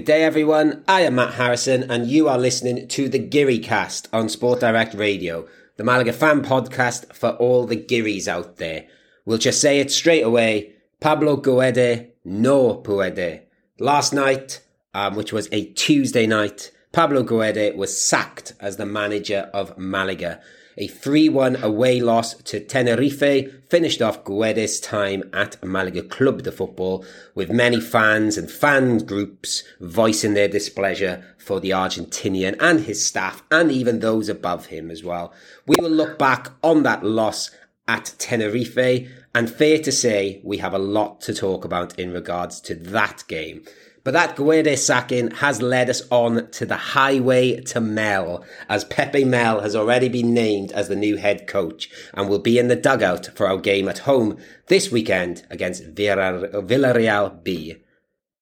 Good day, everyone. I am Matt Harrison, and you are listening to the Geary Cast on Sport Direct Radio, the Malaga fan podcast for all the Gearys out there. We'll just say it straight away Pablo Guede no puede. Last night, um, which was a Tuesday night, Pablo Guede was sacked as the manager of Malaga. A 3-1 away loss to Tenerife finished off Guede's time at Malaga Club de Football, with many fans and fan groups voicing their displeasure for the Argentinian and his staff, and even those above him as well. We will look back on that loss at Tenerife, and fair to say, we have a lot to talk about in regards to that game. But that Guede sacking has led us on to the highway to Mel, as Pepe Mel has already been named as the new head coach and will be in the dugout for our game at home this weekend against Villarreal B.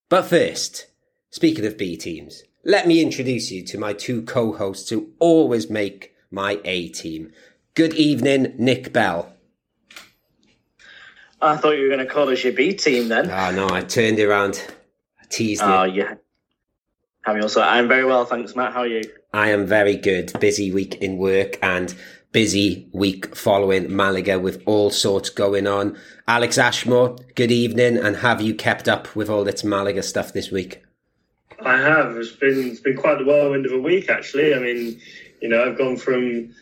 But first, speaking of B teams, let me introduce you to my two co-hosts who always make my A team. Good evening, Nick Bell. I thought you were going to call us your B team then. Oh no, I turned it around teased Oh, yeah. How are you also? I'm very well, thanks, Matt. How are you? I am very good. Busy week in work and busy week following Malaga with all sorts going on. Alex Ashmore, good evening, and have you kept up with all this Malaga stuff this week? I have. It's been it's been quite the whirlwind of a week, actually. I mean, you know, I've gone from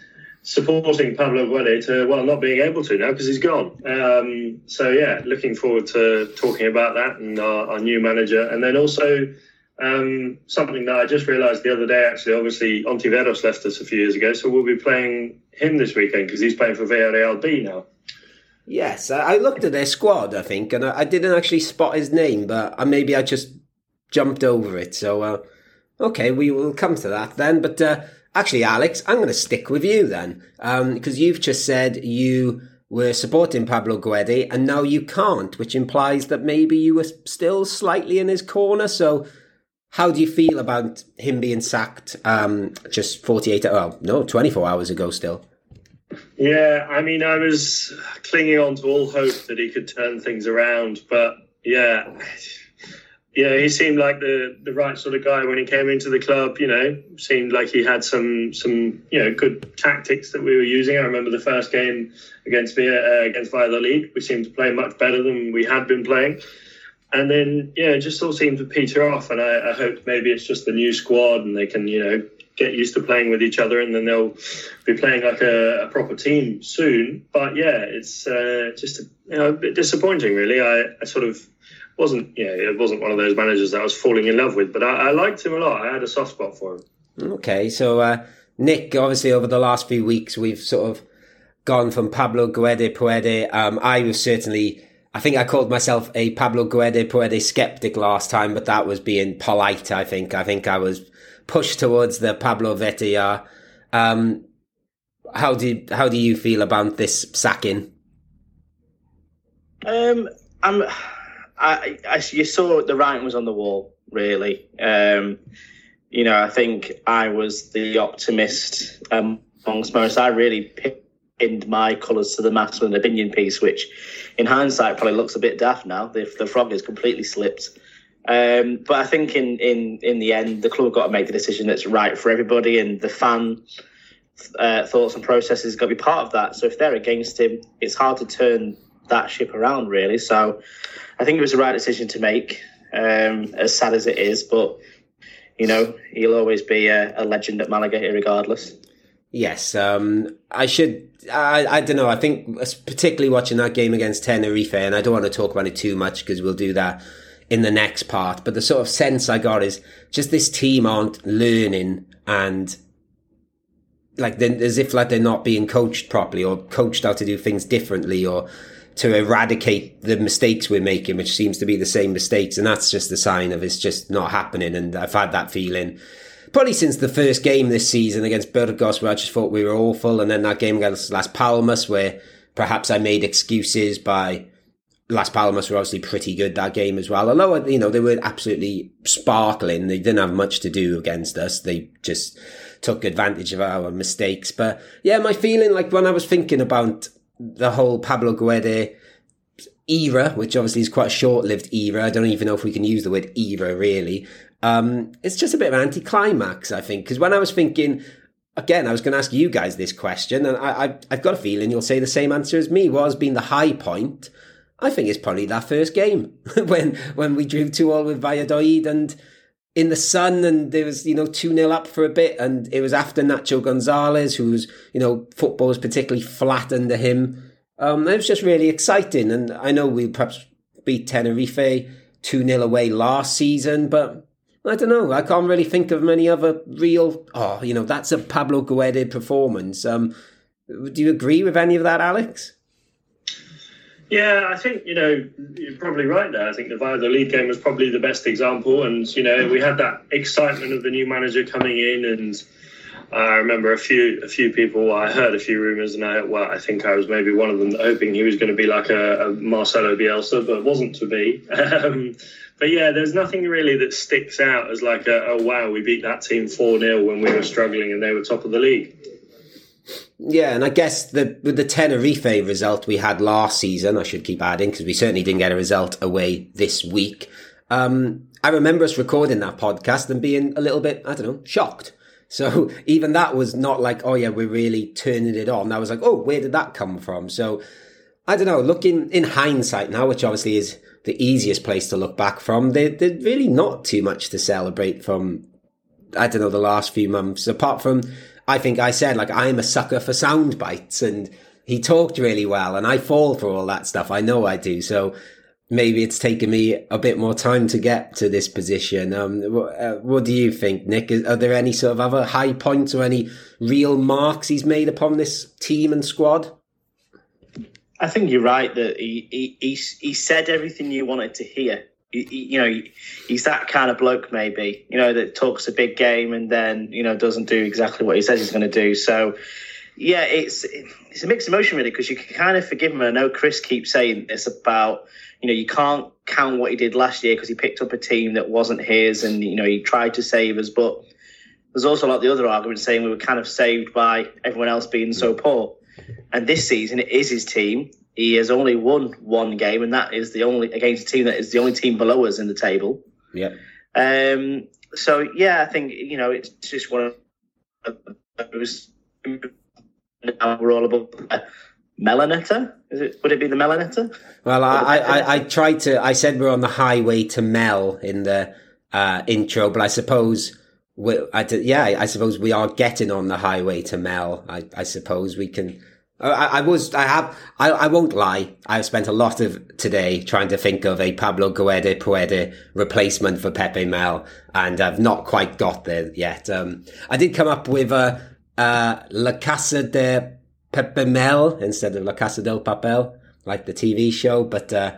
supporting Pablo Guede to well, not being able to now because he's gone. Um, so yeah, looking forward to talking about that and our, our new manager, and then also um, something that I just realised the other day. Actually, obviously, Ontiveros left us a few years ago, so we'll be playing him this weekend because he's playing for Villarreal B now. Yes, I looked at their squad, I think, and I didn't actually spot his name, but maybe I just jumped over it. So, uh, okay, we will come to that then. But uh, actually, Alex, I'm going to stick with you then, because um, you've just said you were supporting Pablo Guede, and now you can't, which implies that maybe you were still slightly in his corner. So, how do you feel about him being sacked um, just 48, well, no, 24 hours ago still? Yeah, I mean, I was clinging on to all hope that he could turn things around, but yeah, yeah, he seemed like the the right sort of guy when he came into the club. You know, seemed like he had some some you know good tactics that we were using. I remember the first game against uh, against Valladolid, we seemed to play much better than we had been playing. And then yeah, it just all seemed to peter off. And I, I hope maybe it's just the new squad and they can you know get used to playing with each other, and then they'll be playing like a, a proper team soon. But yeah, it's uh, just you know a bit disappointing, really. I, I sort of wasn't yeah it wasn't one of those managers that I was falling in love with, but I, I liked him a lot. I had a soft spot for him. Okay, so uh, Nick, obviously over the last few weeks we've sort of gone from Pablo Guede Puede. Um, I was certainly. I think I called myself a Pablo Guede Puede skeptic last time, but that was being polite. I think. I think I was pushed towards the Pablo Vetilla. Um, how do how do you feel about this sacking? Um, I'm I, I, you saw the writing was on the wall, really. Um, you know, I think I was the optimist amongst most. I really pinned my colours to the masculine opinion piece, which in hindsight probably looks a bit daft now. The, the frog has completely slipped. Um, but I think in, in, in the end, the club have got to make the decision that's right for everybody, and the fan uh, thoughts and processes got to be part of that. So if they're against him, it's hard to turn that ship around, really. So I think it was the right decision to make, um, as sad as it is. But you know, he'll always be a, a legend at Malaga, regardless. Yes, um, I should. I, I don't know. I think particularly watching that game against Tenerife, and I don't want to talk about it too much because we'll do that in the next part. But the sort of sense I got is just this team aren't learning and like as if like they're not being coached properly or coached how to do things differently or to eradicate the mistakes we're making, which seems to be the same mistakes. And that's just a sign of it's just not happening. And I've had that feeling probably since the first game this season against Burgos, where I just thought we were awful. And then that game against Las Palmas, where perhaps I made excuses by Las Palmas were obviously pretty good that game as well. Although, you know, they were absolutely sparkling. They didn't have much to do against us. They just took advantage of our mistakes. But yeah, my feeling like when I was thinking about the whole Pablo Guede era, which obviously is quite a short lived era. I don't even know if we can use the word era really. Um, it's just a bit of an anticlimax, I think, because when I was thinking, again, I was going to ask you guys this question, and I, I've got a feeling you'll say the same answer as me. Was being the high point? I think it's probably that first game when when we drew two all with Valladolid and in the sun and there was, you know, 2 0 up for a bit. And it was after Nacho Gonzalez, who was, you know, football was particularly flat under him. Um, it was just really exciting. And I know we perhaps beat Tenerife 2 0 away last season, but I don't know. I can't really think of many other real, oh, you know, that's a Pablo Guede performance. Um, do you agree with any of that, Alex? Yeah, I think you know you're probably right there. I think the Valladolid game was probably the best example, and you know we had that excitement of the new manager coming in, and I remember a few a few people. I heard a few rumours, and I well, I think I was maybe one of them hoping he was going to be like a, a Marcelo Bielsa, but wasn't to be. Um, but yeah, there's nothing really that sticks out as like a, oh wow, we beat that team four 0 when we were struggling and they were top of the league. Yeah, and I guess the the Tenerife result we had last season, I should keep adding because we certainly didn't get a result away this week. Um, I remember us recording that podcast and being a little bit, I don't know, shocked. So even that was not like, oh yeah, we're really turning it on. I was like, oh, where did that come from? So I don't know. Looking in hindsight now, which obviously is the easiest place to look back from, there, there's really not too much to celebrate from. I don't know the last few months, apart from I think I said like I'm a sucker for sound bites and he talked really well and I fall for all that stuff. I know I do. So maybe it's taken me a bit more time to get to this position. Um, what, uh, what do you think, Nick? Are there any sort of other high points or any real marks he's made upon this team and squad? I think you're right that he, he, he, he said everything you wanted to hear you know, he's that kind of bloke, maybe, you know, that talks a big game and then, you know, doesn't do exactly what he says he's going to do. So, yeah, it's it's a mixed emotion, really, because you can kind of forgive him. I know Chris keeps saying this about, you know, you can't count what he did last year because he picked up a team that wasn't his and, you know, he tried to save us. But there's also a like the other argument saying we were kind of saved by everyone else being so poor. And this season, it is his team he has only won one game, and that is the only against a team that is the only team below us in the table. Yeah. Um. So yeah, I think you know it's just one of those. Now we're all about uh, Melanetta. Is it? Would it be the Melanetta? Well, I, I, I tried to. I said we're on the highway to Mel in the uh, intro, but I suppose. I, yeah, I suppose we are getting on the highway to Mel. I, I suppose we can I, I, was, I have, I, I won't lie. I've spent a lot of today trying to think of a Pablo Guede Puede replacement for Pepe Mel, and I've not quite got there yet. Um, I did come up with a, uh, La Casa de Pepe Mel instead of La Casa del Papel, like the TV show, but, uh,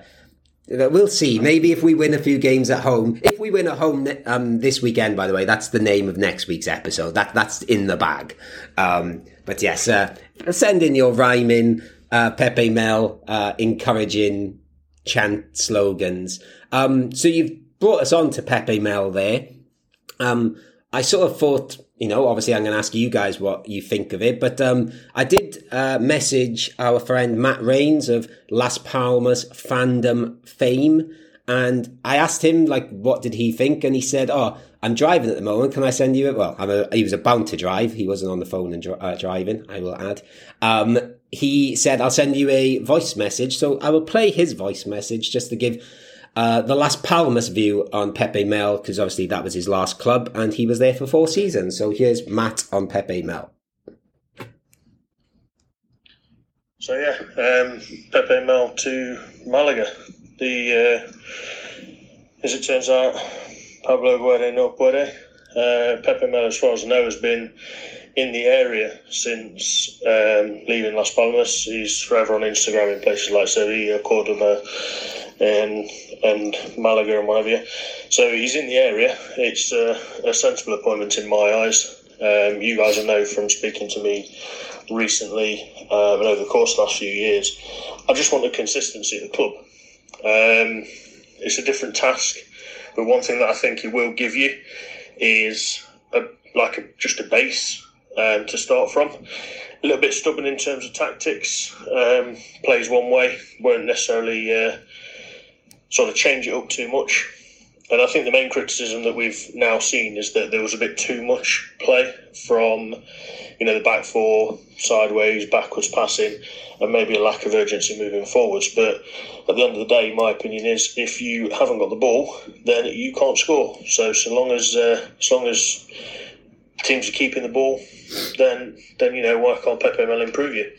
We'll see. Maybe if we win a few games at home, if we win at home um, this weekend, by the way, that's the name of next week's episode. That that's in the bag. Um, but yes, uh, send in your rhyming, uh, Pepe Mel, uh, encouraging chant slogans. Um, so you've brought us on to Pepe Mel there. Um, I sort of thought, you know, obviously I'm going to ask you guys what you think of it, but um, I did uh, message our friend Matt Rains of Las Palmas fandom fame, and I asked him like, what did he think, and he said, "Oh, I'm driving at the moment. Can I send you it? Well, a, he was about to drive. He wasn't on the phone and uh, driving. I will add. Um, he said, I'll send you a voice message. So I will play his voice message just to give uh, the Las Palmas view on Pepe Mel, because obviously that was his last club and he was there for four seasons. So here's Matt on Pepe Mel. So yeah, um, Pepe Mel to Malaga. The uh, as it turns out, Pablo Guede no puede. Uh, Pepe Mel, as far as I know, has been in the area since um, leaving Las Palmas. He's forever on Instagram in places like Sevilla, Cordoba, and, and Malaga and whatever. So he's in the area. It's uh, a sensible appointment in my eyes. Um, you guys know from speaking to me recently um, and over the course of the last few years. I just want the consistency of the club. Um, it's a different task but one thing that I think he will give you is a, like a, just a base um, to start from. A little bit stubborn in terms of tactics. Um, plays one way, won't necessarily uh, sort of change it up too much. and I think the main criticism that we've now seen is that there was a bit too much play from, you know, the back four, sideways, backwards passing, and maybe a lack of urgency moving forwards. But at the end of the day, my opinion is if you haven't got the ball, then you can't score. So so long as uh, as long as teams are keeping the ball, then then you know why can't Pepe Mel improve you?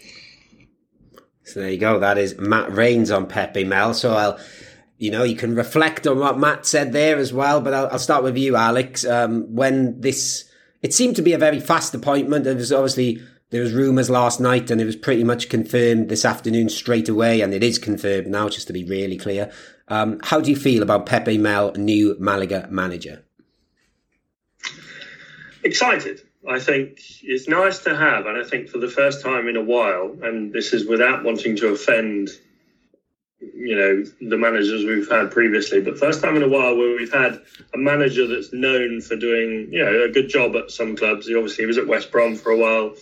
So there you go. That is Matt Rains on Pepe Mel. So I'll you know, you can reflect on what Matt said there as well. But I'll, I'll start with you, Alex. Um, when this, it seemed to be a very fast appointment. It was obviously there was rumours last night, and it was pretty much confirmed this afternoon straight away, and it is confirmed now. Just to be really clear, um, how do you feel about Pepe Mel, new Malaga manager? Excited. I think it's nice to have, and I think for the first time in a while, and this is without wanting to offend you know the managers we've had previously, but first time in a while where we've had a manager that's known for doing you know a good job at some clubs. He obviously was at West Brom for a while.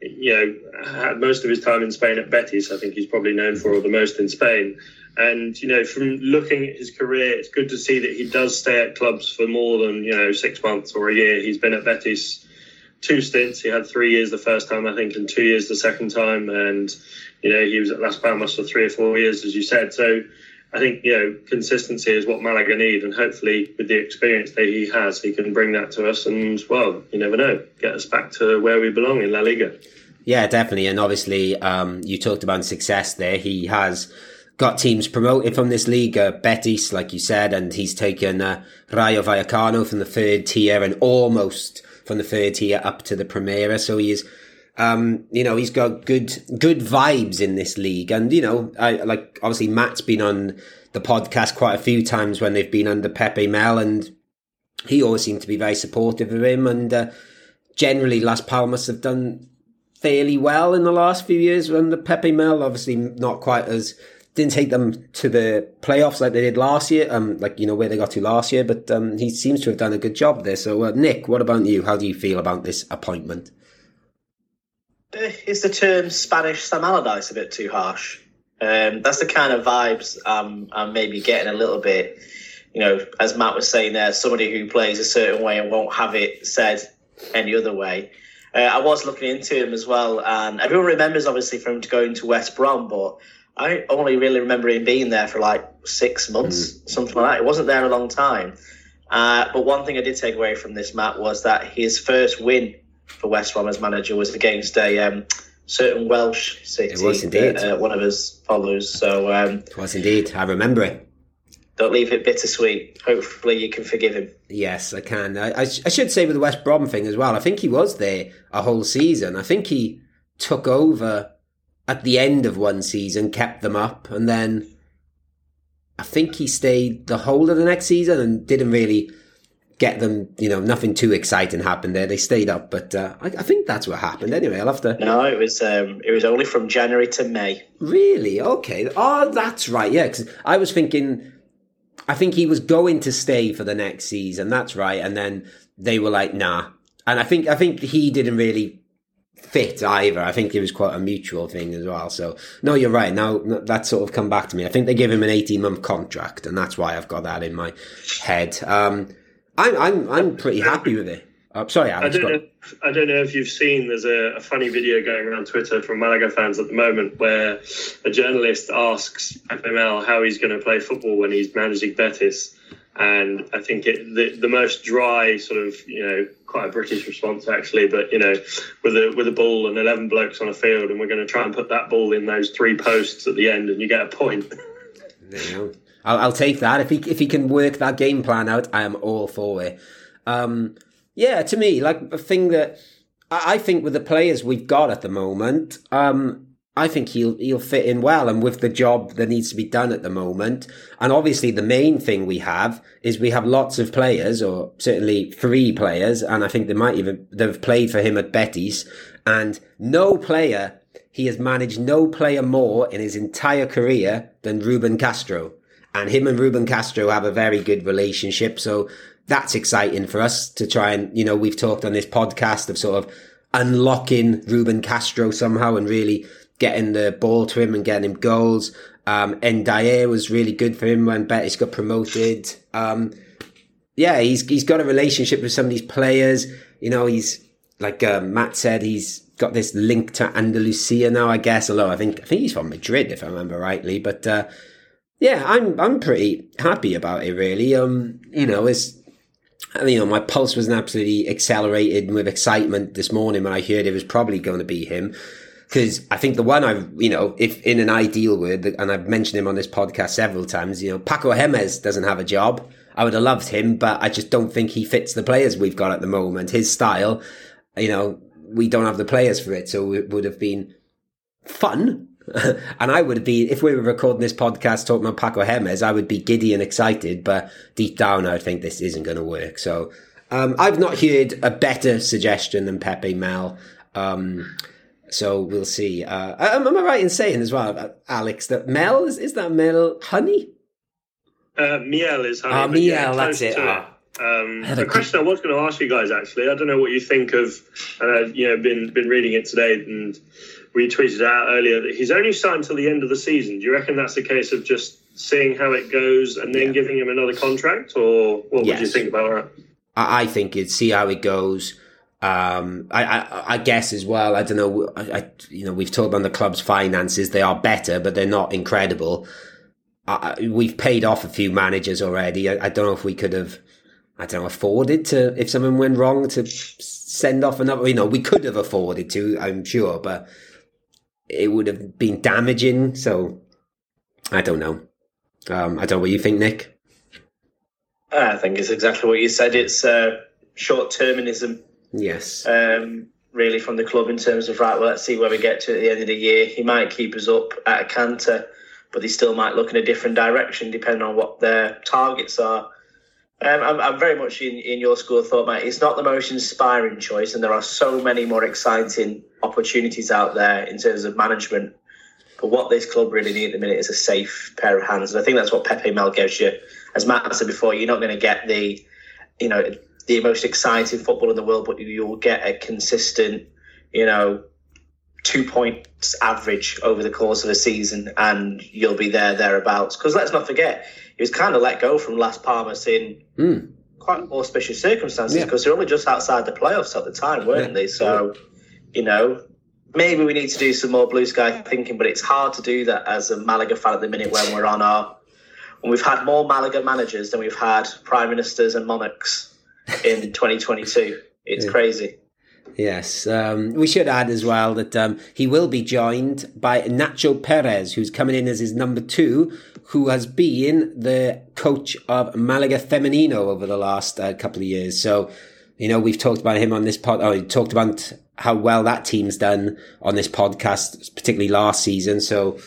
You know, had most of his time in Spain at Betis. I think he's probably known for the most in Spain. And you know, from looking at his career, it's good to see that he does stay at clubs for more than you know six months or a year. He's been at Betis two stints. He had three years the first time, I think, and two years the second time. And you know, he was at Las Palmas for three or four years, as you said. So I think, you know, consistency is what Malaga need. And hopefully, with the experience that he has, he can bring that to us. And, well, you never know, get us back to where we belong in La Liga. Yeah, definitely. And obviously, um, you talked about success there. He has got teams promoted from this league, uh, Betis, like you said, and he's taken uh, Rayo Vallecano from the third tier and almost from the third tier up to the Primera. So he is um, you know, he's got good, good vibes in this league. And, you know, I like, obviously Matt's been on the podcast quite a few times when they've been under Pepe Mel and he always seemed to be very supportive of him. And, uh, generally Las Palmas have done fairly well in the last few years under Pepe Mel. Obviously not quite as, didn't take them to the playoffs like they did last year, um, like, you know, where they got to last year, but, um, he seems to have done a good job there. So, uh, Nick, what about you? How do you feel about this appointment? is the term Spanish Sam Allardyce a bit too harsh? Um, that's the kind of vibes I'm, I'm maybe getting a little bit. You know, as Matt was saying there, somebody who plays a certain way and won't have it said any other way. Uh, I was looking into him as well, and everyone remembers obviously from going to West Brom, but I only really remember him being there for like six months, mm. something like that. It wasn't there a long time. Uh, but one thing I did take away from this, Matt, was that his first win for West Brom as manager was against a um, certain Welsh city. It was indeed. Uh, one of us follows. So um, it was indeed. I remember it. Don't leave it bittersweet. Hopefully, you can forgive him. Yes, I can. I, I, I should say with the West Brom thing as well. I think he was there a whole season. I think he took over at the end of one season, kept them up, and then I think he stayed the whole of the next season and didn't really get them, you know, nothing too exciting happened there. They stayed up, but uh, I, I, think that's what happened. Anyway, I'll have to. No, it was um, it was only from January to May. Really? Okay. Oh, that's right. Yeah, because I was thinking, I think he was going to stay for the next season. That's right, and then they were like, nah. And I think I think he didn't really fit either. I think it was quite a mutual thing as well. So no, you're right. Now that's sort of come back to me. I think they give him an 18 month contract, and that's why I've got that in my head. Um, I'm I'm I'm pretty happy with it. Uh, sorry, Alex, I don't, know, I don't know if you've seen. There's a, a, funny video going around Twitter from Malaga fans at the moment where a journalist asks FML how he's going to play football when he's managing Betis, and I think it, the the most dry sort of you know quite a British response actually, but you know with a with a ball and eleven blokes on a field, and we're going to try and put that ball in those three posts at the end, and you get a point. I'll, I'll, take that if he if he can work that game plan out. I am all for it. Um, yeah, to me, like a thing that I, I, think with the players we've got at the moment, um, I think he'll he'll fit in well, and with the job that needs to be done at the moment, and obviously the main thing we have is we have lots of players, or certainly three players, and I think they might even they've played for him at Betis, and no player he has managed no player more in his entire career than Ruben Castro. And him and Ruben Castro have a very good relationship. So that's exciting for us to try and, you know, we've talked on this podcast of sort of unlocking Ruben Castro somehow and really getting the ball to him and getting him goals. Um, Ndiaye was really good for him when Betis got promoted. Um, yeah, he's he's got a relationship with some of these players. You know, he's like uh, Matt said, he's got this link to Andalusia now. I guess, although I think I think he's from Madrid, if I remember rightly. But uh, yeah, I'm I'm pretty happy about it. Really, um, you know, it's you know, my pulse was absolutely accelerated with excitement this morning when I heard it was probably going to be him. Because I think the one I've, you know, if in an ideal world, and I've mentioned him on this podcast several times, you know, Paco Jémez doesn't have a job. I would have loved him, but I just don't think he fits the players we've got at the moment. His style, you know, we don't have the players for it. So it would have been fun. and I would be, if we were recording this podcast talking about Paco Jémez, I would be giddy and excited, but deep down, I would think this isn't going to work. So, um, I've not heard a better suggestion than Pepe Mel. Um, so we'll see. Uh, am, am I right in saying as well, Alex, that Mel is, is that Mel honey? Uh, Miel is honey. Ah, but yeah, Miel, that's it. Ah. Um, a a question I was going to ask you guys actually. I don't know what you think of. And I've you know been been reading it today and we tweeted out earlier that he's only signed until the end of the season. Do you reckon that's a case of just seeing how it goes and then Yeah. giving him another contract, or what would you think about that? I, I think it's see how it goes. Um, I, I, I guess as well. I don't know. I, I, you know, we've talked about the club's finances. They are better, but they're not incredible. I, we've paid off a few managers already. I, I don't know if we could have. I don't know, afforded to if something went wrong to send off another. You know, we could have afforded to. I'm sure, but it would have been damaging. So I don't know. Um, I don't know what you think, Nick. I think it's exactly what you said. It's uh, short termism, Yes. um, really, from the club in terms of right. Well, let's see where we get to at the end of the year. He might keep us up at a canter, but they still might look in a different direction depending on what their targets are. Um, I'm, I'm very much in, in your school of thought, mate. It's not the most inspiring choice, and there are so many more exciting opportunities out there in terms of management. But what this club really need at the minute is a safe pair of hands, and I think that's what Pepe Mel gives you. As Matt said before, you're not going to get the, you know, the most exciting football in the world, but you'll get a consistent, you know, two points average over the course of a season, and you'll be there thereabouts. Because let's not forget, he was kind of let go from Las Palmas in Mm. quite auspicious circumstances Yeah. because they're only just outside the playoffs at the time, weren't Yeah. they? So, you know, maybe we need to do some more blue sky thinking, but it's hard to do that as a Malaga fan at the minute when we're on our when we've had more Malaga managers than we've had prime ministers and monarchs in 2022. It's crazy. Yes, um, we should add as well that um, he will be joined by Nacho Perez, who's coming in as his number two, who has been the coach of Malaga Femenino over the last uh, couple of years. So, you know, we've talked about him on this pod. Oh, we talked about how well that team's done on this podcast, particularly last season. So,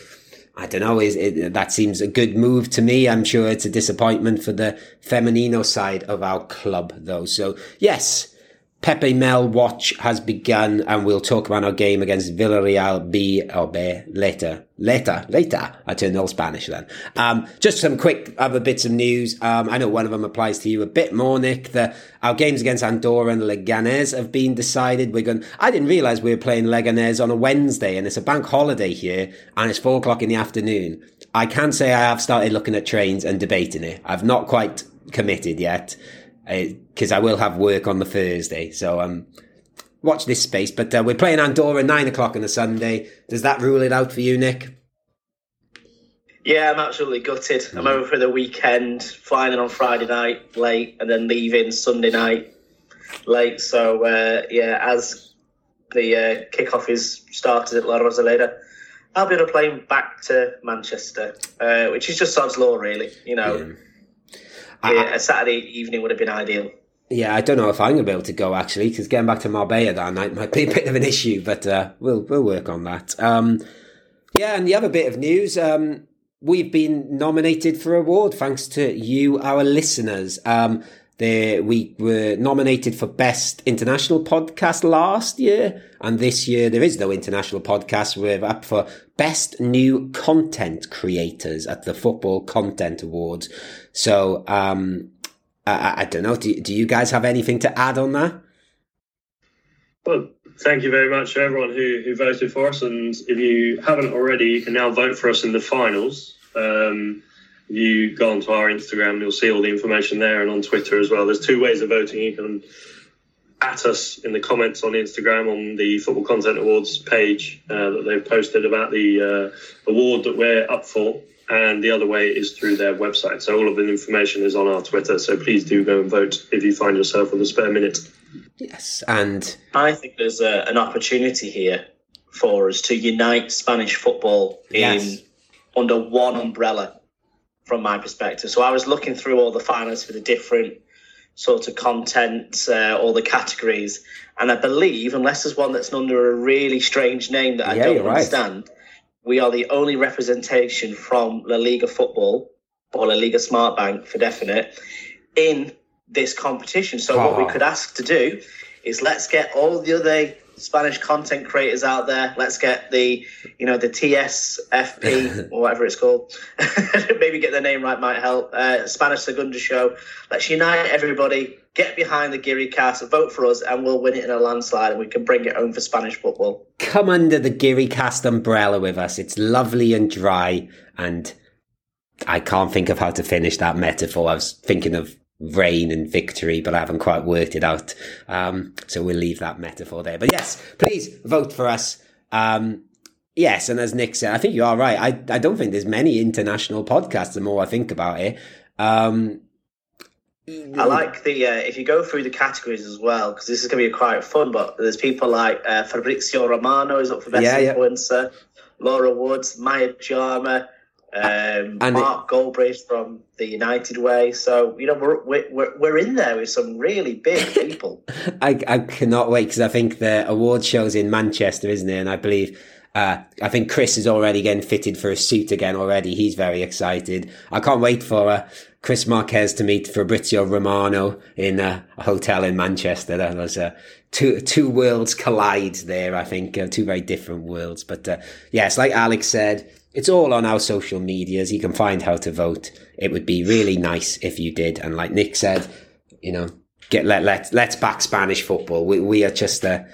I don't know. Is it, that seems a good move to me? I'm sure it's a disappointment for the Femenino side of our club, though. So, yes. Pepe Mel watch has begun, and we'll talk about our game against Villarreal B or B later. Later, later. I turned all Spanish then. Um, just some quick other bits of news. Um, I know one of them applies to you a bit more, Nick. The, our games against Andorra and Leganés have been decided. We're going. I didn't realize we were playing Leganés on a Wednesday, and it's a bank holiday here, and it's four o'clock in the afternoon. I can say I have started looking at trains and debating it. I've not quite committed yet because I will have work on the Thursday. So um, watch this space. But uh, we're playing Andorra nine o'clock on a Sunday. Does that rule it out for you, Nick? Yeah, I'm absolutely gutted. I'm over for the weekend, flying in on Friday night late, and then leaving Sunday night late. So uh, yeah, as the uh, kickoff is started at La Rosaleda, I'll be on a plane back to Manchester, uh, which is just sod's law, really. You know, I- yeah, a Saturday evening would have been ideal. Yeah, I don't know if I'm going to be able to go actually, because getting back to Marbella that night might be a bit of an issue, but uh, we'll we'll work on that. Um, yeah, and the other bit of news, um, we've been nominated for award thanks to you, our listeners. Um, there, we were nominated for best international podcast last year, and this year there is no international podcast. We're up for best new content creators at the Football Content Awards. So, um, I, I- don't know. Do, do you guys have anything to add on that? Well, thank you very much to everyone who, who voted for us. And if you haven't already, you can now vote for us in the finals. Um, you go onto our Instagram, you'll see all the information there and on Twitter as well. There's two ways of voting. You can at us in the comments on Instagram on the Football Content Awards page uh, that they've posted about the uh, award that we're up for. And the other way is through their website. So all of the information is on our Twitter. So please do go and vote if you find yourself with a spare minute. Yes, and I think there's a, an opportunity here for us to unite Spanish football in Yes. under one umbrella, from my perspective. So I was looking through all the finalists for the different sort of content, uh, all the categories, and I believe, unless there's one that's under a really strange name that I Yeah, don't you're right. understand, we are the only representation from La Liga football or La Liga SmartBank for definite in this competition. So what we Oh. could ask to do is let's get all the other Spanish content creators out there. Let's get the, you know, the TSFP or whatever it's called. Maybe get the name right might help. Uh, Spanish Segunda Show. Let's unite everybody. Get behind the Geary cast, vote for us, and we'll win it in a landslide, and we can bring it home for Spanish football. come under the Geary Cast umbrella with us. It's lovely and dry, and I can't think of how to finish that metaphor. I was thinking of rain and victory, but I haven't quite worked it out. Um, so we'll leave that metaphor there. But yes, please vote for us. Um, yes, and as Nick said, I think you are right. I, I don't think there's many international podcasts the more I think about it. Um, I like the uh, if you go through the categories as well because this is going to be quite fun. But there's people like uh, Fabrizio Romano is up for best Yeah, yeah. influencer, Laura Woods, Maya Jama, um, And Mark Goldbridge from the United Way. So you know we're we're, we're, in there with some really big people. I, I cannot wait because I think the award show's in Manchester, isn't it? And I believe, uh, I think Chris is already getting fitted for a suit again already. He's very excited. I can't wait for uh, Chris Marquez to meet Fabrizio Romano in uh, a hotel in Manchester. That was uh, two two worlds collide there. I think uh, two very different worlds. But uh, yes, like Alex said, it's all on our social medias. You can find how to vote. It would be really nice if you did. And like Nick said, you know, get let let let's back Spanish football. We we are just a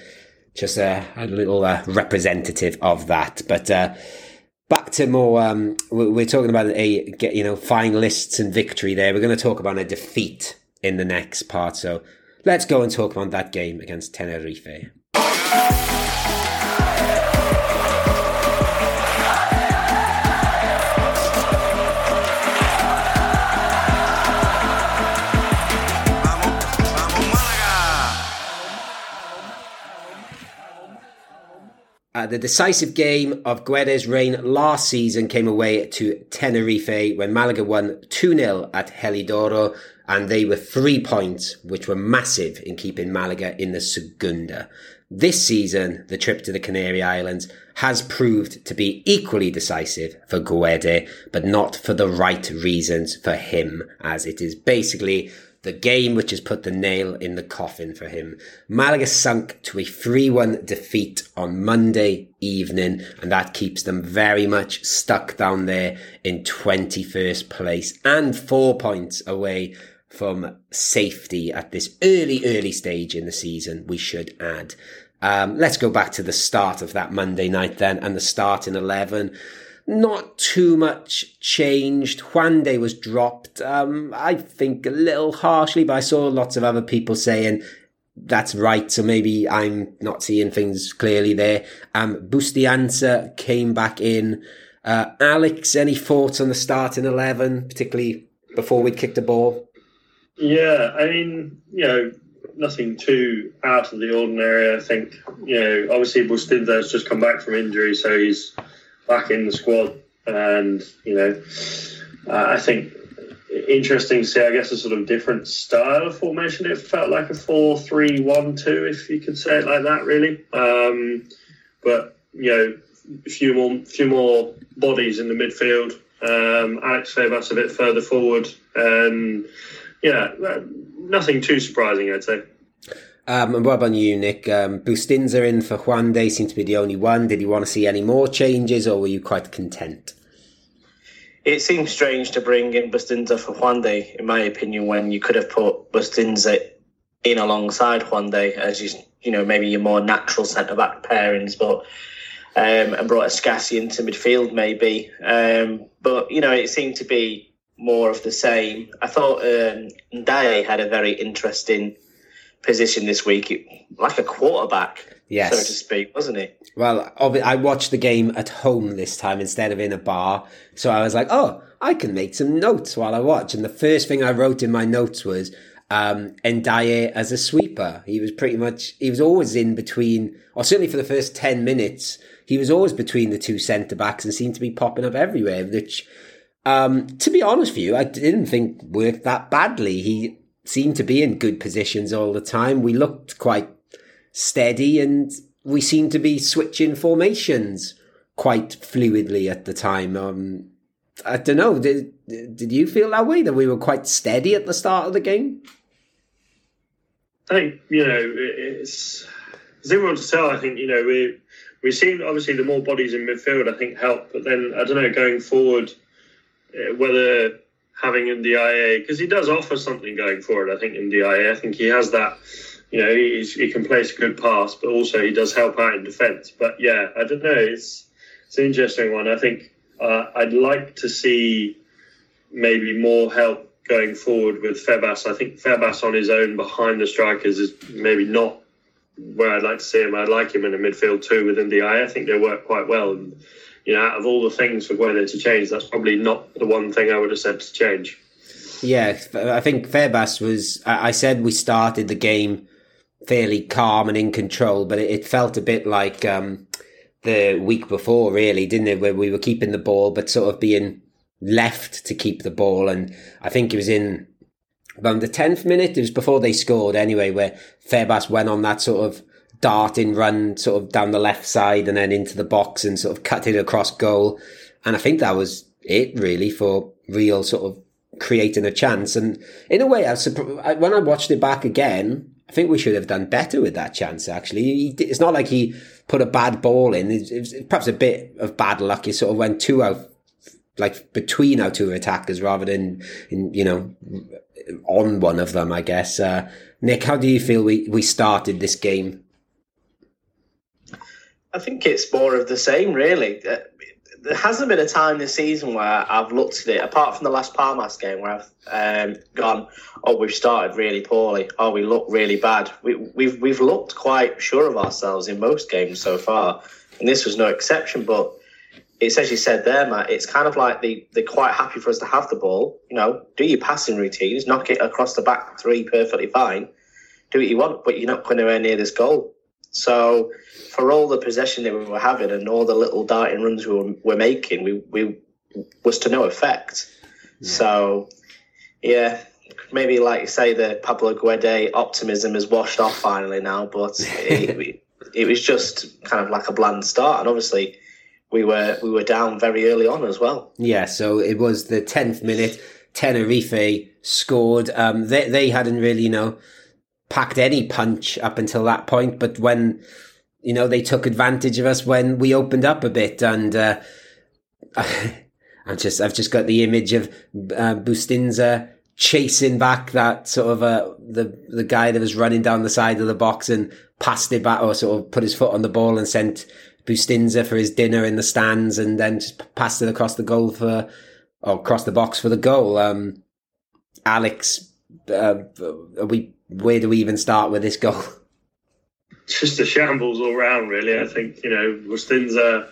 just a, a little uh, representative of that. But uh, back to more. Um, we- we're talking about a get you know finalists and victory. There, we're going to talk about a defeat in the next part. So let's go and talk about that game against Tenerife. Uh, the decisive game of Guede's reign last season came away to Tenerife when Malaga won 2-0 at Heliodoro and they were three points, which were massive in keeping Malaga in the Segunda. This season, the trip to the Canary Islands has proved to be equally decisive for Guede, but not for the right reasons for him, as it is basically the game which has put the nail in the coffin for him. Malaga sunk to a 3-1 defeat on Monday evening, and that keeps them very much stuck down there in 21st place and four points away from safety at this early, early stage in the season, we should add. Um, let's go back to the start of that Monday night then, and the start in 11 not too much changed. Juande was dropped, um, I think a little harshly, but I saw lots of other people saying that's right, so maybe I'm not seeing things clearly there. Um, Bustinza came back in. Uh, Alex, any thoughts on the start in 11, particularly before we kicked the ball? Yeah, I mean, you know, nothing too out of the ordinary. I think, you know, obviously Bustinza's just come back from injury, so he's back in the squad. And, you know, uh, I think interesting to see, I guess, a sort of different style of formation. It felt like a 4 3 1 2, if you could say it like that, really. Um, but, you know, a few more, few more bodies in the midfield. Um, Alex Febas a bit further forward. And, yeah, uh, nothing too surprising, I'd say. Um, and about you, Nick? Um, Bustinza in for Juan Juande seemed to be the only one. Did you want to see any more changes, or were you quite content? It seems strange to bring in Bustinza for Juan Juande, in my opinion, when you could have put Bustinza in alongside Juan Juande, as you you know maybe your more natural centre back pairings, but um, and brought Escassi into midfield maybe. Um, but you know it seemed to be more of the same. I thought um, Ndiaye had a very interesting position this week, like a quarterback, Yes. so to speak, wasn't it? Well, I watched the game at home this time instead of in a bar. So I was like, oh, I can make some notes while I watch. And the first thing I wrote in my notes was um, Ndiaye as a sweeper. He was pretty much, he was always in between, or certainly for the first 10 minutes, he was always between the two centre backs and seemed to be popping up everywhere, which, um, to be honest with you, I didn't think worked that badly. He seemed to be in good positions all the time. We looked quite steady and we seemed to be switching formations quite fluidly at the time. Um, I don't know. Did, did you feel that way that we were quite steady at the start of the game? I think you know it's it's difficult to tell. I think you know we we seen obviously the more bodies in midfield I think help, but then I don't know going forward uh, whether having Ndiaye because he does offer something going forward. I think Ndiaye, I think he has that. You know, he can place a good pass, but also he does help out in defence. But yeah, I don't know. It's it's an interesting one. I think uh, I'd like to see maybe more help going forward with Febas. I think Febas on his own behind the strikers is maybe not where I'd like to see him. I'd like him in a midfield too within the eye. I think they work quite well. And you know, out of all the things for Guede to change, that's probably not the one thing I would have said to change. Yeah, I think Febas was. I said we started the game fairly calm and in control, but it, felt a bit like um, the week before, really, didn't it? Where we were keeping the ball, but sort of being left to keep the ball. And I think it was in around the tenth minute. It was before they scored, anyway, where Febas went on that sort of darting run, sort of down the left side and then into the box and sort of cut it across goal. And I think that was it, really, for real sort of creating a chance. And in a way, I was when I watched it back again, I think we should have done better with that chance. Actually, he, it's not like he put a bad ball in. It was perhaps a bit of bad luck. He sort of went two out, like between our two attackers rather than in you know on one of them. I guess. Uh, Nick, how do you feel we we started this game? I think it's more of the same, really. Uh, There hasn't been a time this season where I've looked at it, apart from the Las Palmas game, where I've um, gone, "Oh, we've started really poorly. Oh, we look really bad." We, we've we've looked quite sure of ourselves in most games so far, and this was no exception. But it's as you said there, Matt. It's kind of like they they're quite happy for us to have the ball. You know, do your passing routines, knock it across the back three, perfectly fine. Do what you want, but you're not going anywhere near this goal. So for all the possession that we were having and all the little darting runs we were, were making, we, we was to no effect. So yeah, maybe like you say, the Pablo Guede optimism is washed off finally now, but it, it was just kind of like a bland start, and obviously we were we were down very early on as well. Yeah, so it was the tenth minute. Tenerife scored. Um, they they hadn't really, you know, packed any punch up until that point, but when you know they took advantage of us when we opened up a bit, and uh, I'm just I've just got the image of uh, Bustinza chasing back that sort of uh, the the guy that was running down the side of the box and passed it back or sort of put his foot on the ball and sent Bustinza for his dinner in the stands and then just passed it across the goal for or across the box for the goal. Um, Alex, uh, we where do we even start with this goal? just a shambles all round, really. I think you know Bustinza.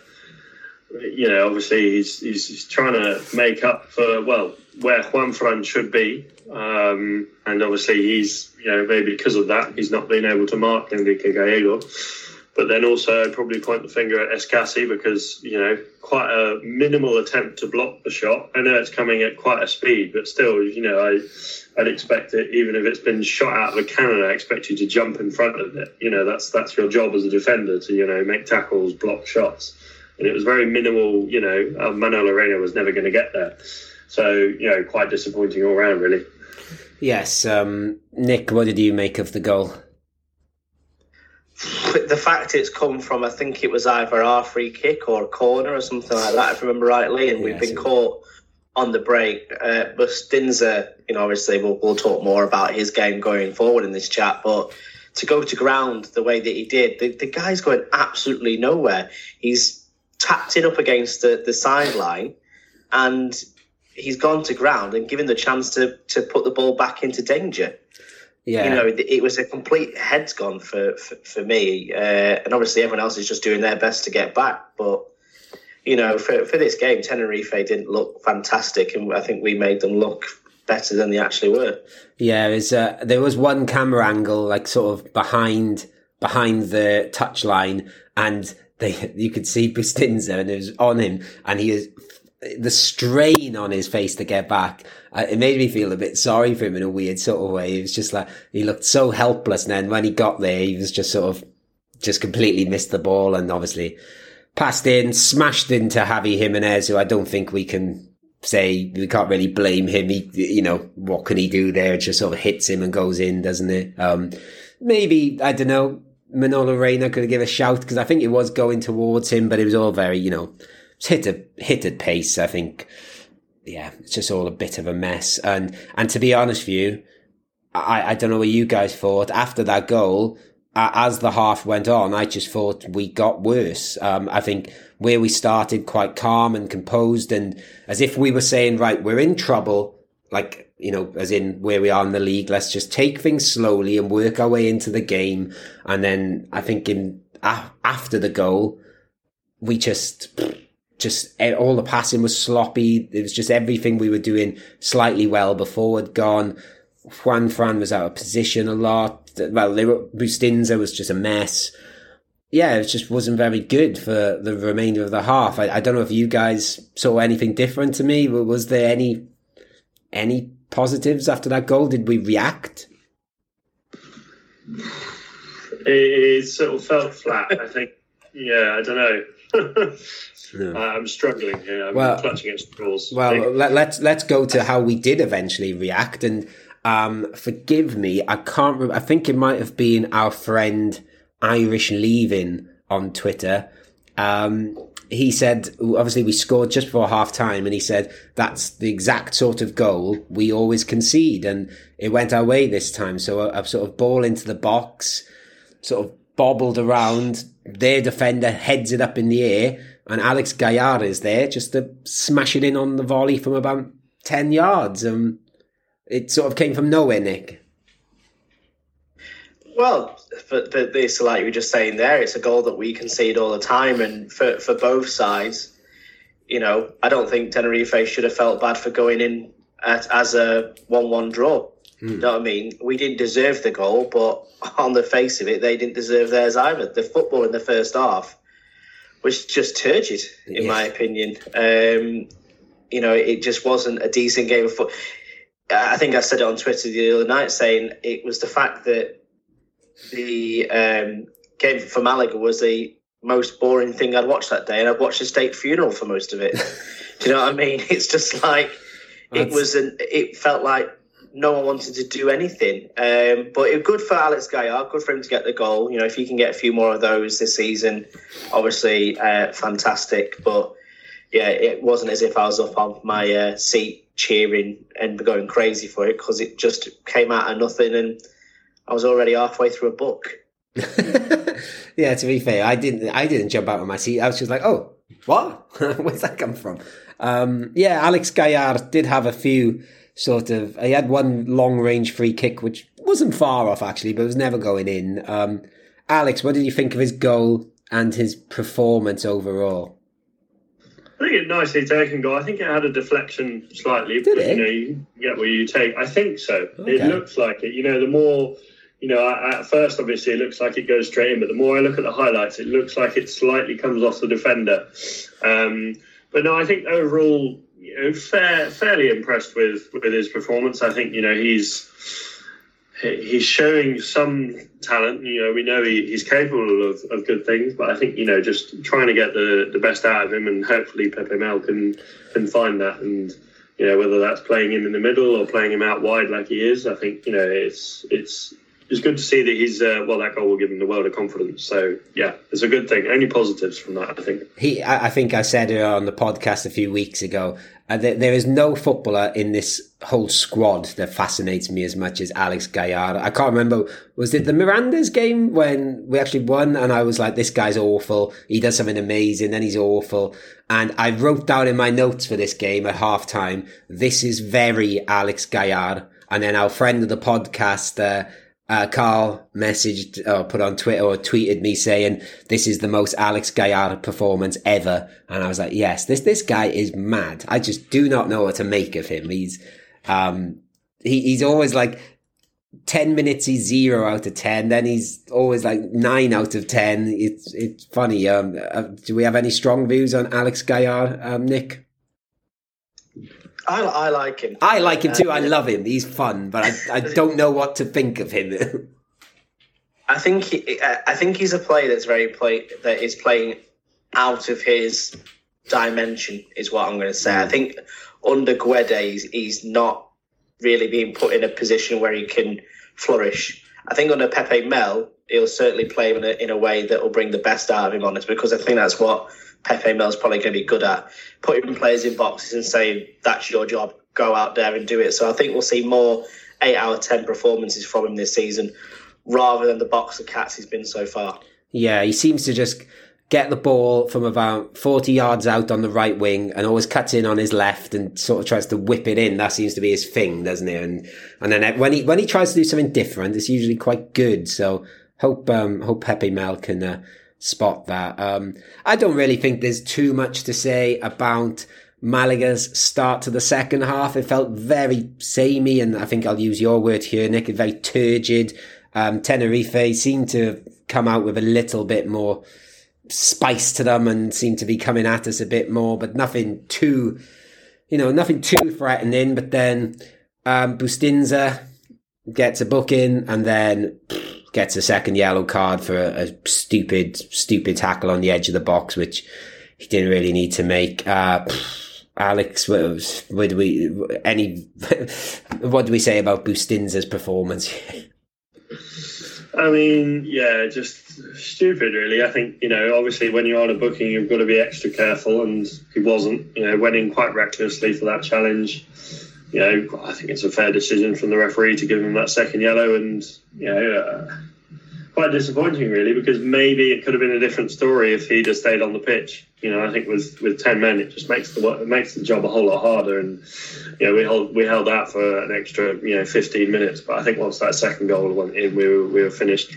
You know, obviously he's, he's he's trying to make up for well where Juan Fran should be, um, and obviously he's you know maybe because of that he's not been able to mark Enrique Gallego. But then also I'd probably point the finger at Escassi because you know quite a minimal attempt to block the shot. I know it's coming at quite a speed, but still, you know, I I'd expect it even if it's been shot out of a cannon. I expect you to jump in front of it. You know, that's that's your job as a defender to you know make tackles, block shots, and it was very minimal. You know, uh, Manuel Arena was never going to get there, so you know, quite disappointing all round, really. Yes, um, Nick, what did you make of the goal? The fact it's come from, I think it was either our free kick or a corner or something like that, if I remember rightly, and we've been caught on the break. Uh, but Stinzer, you know, obviously we'll, we'll talk more about his game going forward in this chat, but to go to ground the way that he did. The, the guy's going absolutely nowhere. He's tapped it up against the, the sideline and he's gone to ground and given the chance to, to put the ball back into danger. Yeah. You know, it was a complete heads gone for, for, for me. Uh, and obviously, everyone else is just doing their best to get back. But, you know, for, for this game, Tenerife didn't look fantastic. And I think we made them look better than they actually were. Yeah, was, uh, there was one camera angle, like sort of behind behind the touchline, and they you could see Bustinza, and it was on him, and he is the strain on his face to get back. Uh, it made me feel a bit sorry for him in a weird sort of way. It was just like he looked so helpless, and then when he got there, he was just sort of just completely missed the ball, and obviously passed in, smashed into Javi Jimenez, who I don't think we can say we can't really blame him. He, you know, what can he do there? It just sort of hits him and goes in, doesn't it? Um, maybe I don't know. Manolo Reina could give a shout because I think it was going towards him, but it was all very, you know, hit a hit at pace. I think, yeah, it's just all a bit of a mess. And and to be honest with you, I I don't know what you guys thought after that goal. As the half went on, I just thought we got worse. Um, I think where we started quite calm and composed and as if we were saying, right, we're in trouble. Like, you know, as in where we are in the league, let's just take things slowly and work our way into the game. And then I think in, after the goal, we just, just all the passing was sloppy. It was just everything we were doing slightly well before had gone. Juan Fran was out of position a lot. Well, they were, Bustinza was just a mess. Yeah, it just wasn't very good for the remainder of the half. I, I don't know if you guys saw anything different to me. Was there any any positives after that goal? Did we react? It, it sort of felt flat. I think. Yeah, I don't know. No. I'm struggling here. I'm well, clutching at straws. Well, let, let's, let's go to how we did eventually react. And um, forgive me, I can't. Remember, I think it might have been our friend Irish Leaving on Twitter. Um, he said, obviously, we scored just before half time, and he said that's the exact sort of goal we always concede, and it went our way this time. So a, a sort of ball into the box, sort of bobbled around. Their defender heads it up in the air and Alex Gallar is there just to smash it in on the volley from about 10 yards. Um, it sort of came from nowhere, Nick. Well, for, this, like you were just saying there, it's a goal that we concede all the time, and for, for both sides, you know, I don't think Tenerife should have felt bad for going in at, as a one-one draw. Hmm. You know what I mean? We didn't deserve the goal, but on the face of it, they didn't deserve theirs either. The football in the first half was just turgid, in my opinion. Um, you know, it just wasn't a decent game of football. I think I said it on Twitter the other night, saying it was the fact that the um, game for Malaga was the most boring thing I'd watched that day, and I'd watched a state funeral for most of it. Do you know what I mean? It's just like it was an. It felt like no one wanted to do anything. Um, but it good for Alex Gallar, good for him to get the goal. You know, if he can get a few more of those this season, obviously uh, fantastic. But yeah, it wasn't as if I was up on my uh, seat cheering and going crazy for it because it just came out of nothing and I was already halfway through a book. yeah, to be fair, I didn't. I didn't jump out of my seat. I was just like, "Oh, what? Where's that come from?" Um, yeah, Alex Gallar did have a few sort of. He had one long range free kick, which wasn't far off actually, but was never going in. Um, Alex, what did you think of his goal and his performance overall? I think it nicely taken goal. I think it had a deflection slightly. Did it? You know, you get what you take. I think so. Okay. It looks like it. You know, the more you know, at first, obviously, it looks like it goes straight in, but the more I look at the highlights, it looks like it slightly comes off the defender. Um, but no, I think overall, you know, fair, fairly impressed with with his performance. I think you know he's he's showing some talent. You know, we know he, he's capable of, of good things, but I think you know just trying to get the, the best out of him, and hopefully Pepe Mel can can find that. And you know, whether that's playing him in the middle or playing him out wide like he is, I think you know it's it's it's good to see that he's uh, well. That goal will give him the world of confidence. So yeah, it's a good thing. Only positives from that, I think. He, I, think I said it on the podcast a few weeks ago. Uh, there, there is no footballer in this whole squad that fascinates me as much as Alex Gallardo. I can't remember. Was it the Mirandés game when we actually won? And I was like, this guy's awful. He does something amazing, then he's awful. And I wrote down in my notes for this game at half time, this is very Alex Gallardo. And then our friend of the podcast, uh, uh, Carl messaged or put on Twitter or tweeted me saying this is the most Alex Gallardo performance ever, and I was like, yes, this this guy is mad. I just do not know what to make of him. He's um he, he's always like 10 minutes he's zero out of 10 then he's always like nine out of 10 it's it's funny. Um uh, do we have any strong views on alex Gallardo, um nick I, I like him. I like him too. I uh, love him. He's fun, but I, I don't know what to think of him. I think he, uh, I think he's a player that's very play that is playing out of his dimension. Is what I'm going to say. I mm. think under Guede, he's, he's not really being put in a position where he can flourish. I think under Pepe Mel, he'll certainly play in a, in a way that will bring the best out of him on it because I think that's what Pepe Mel's probably going to be good at putting players in boxes and saying that's your job, go out there and do it. So I think we'll see more eight out of ten performances from him this season, rather than the box of cats he's been so far. Yeah, he seems to just get the ball from about 40 yards out on the right wing and always cuts in on his left and sort of tries to whip it in. That seems to be his thing, doesn't it? And, and then when he, when he tries to do something different, it's usually quite good. So hope, um, hope Pepe Mel can, uh, spot that. Um, I don't really think there's too much to say about Malaga's start to the second half. It felt very samey, and I think I'll use your word here, Nick, very turgid. Um, Tenerife seemed to come out with a little bit more spice to them and seemed to be coming at us a bit more, but nothing too, you know, nothing too threatening. But then um, Bustinza gets a booking and then gets a second yellow card for a, a, stupid, stupid tackle on the edge of the box, which he didn't really need to make. Uh, Alex, what, do we any? what do we say about Bustinza's performance? I mean, yeah, just stupid, really. I think you know, obviously, when you're on a booking, you've got to be extra careful, and he wasn't. You know, went in quite recklessly for that challenge you know, I think it's a fair decision from the referee to give him that second yellow, and you know, uh, quite disappointing really because maybe it could have been a different story if he'd have stayed on the pitch. You know, I think with with ten men, it just makes the it makes the job a whole lot harder, and you know, we held we held that for an extra you know fifteen minutes, but I think once that second goal went in, we were we were finished.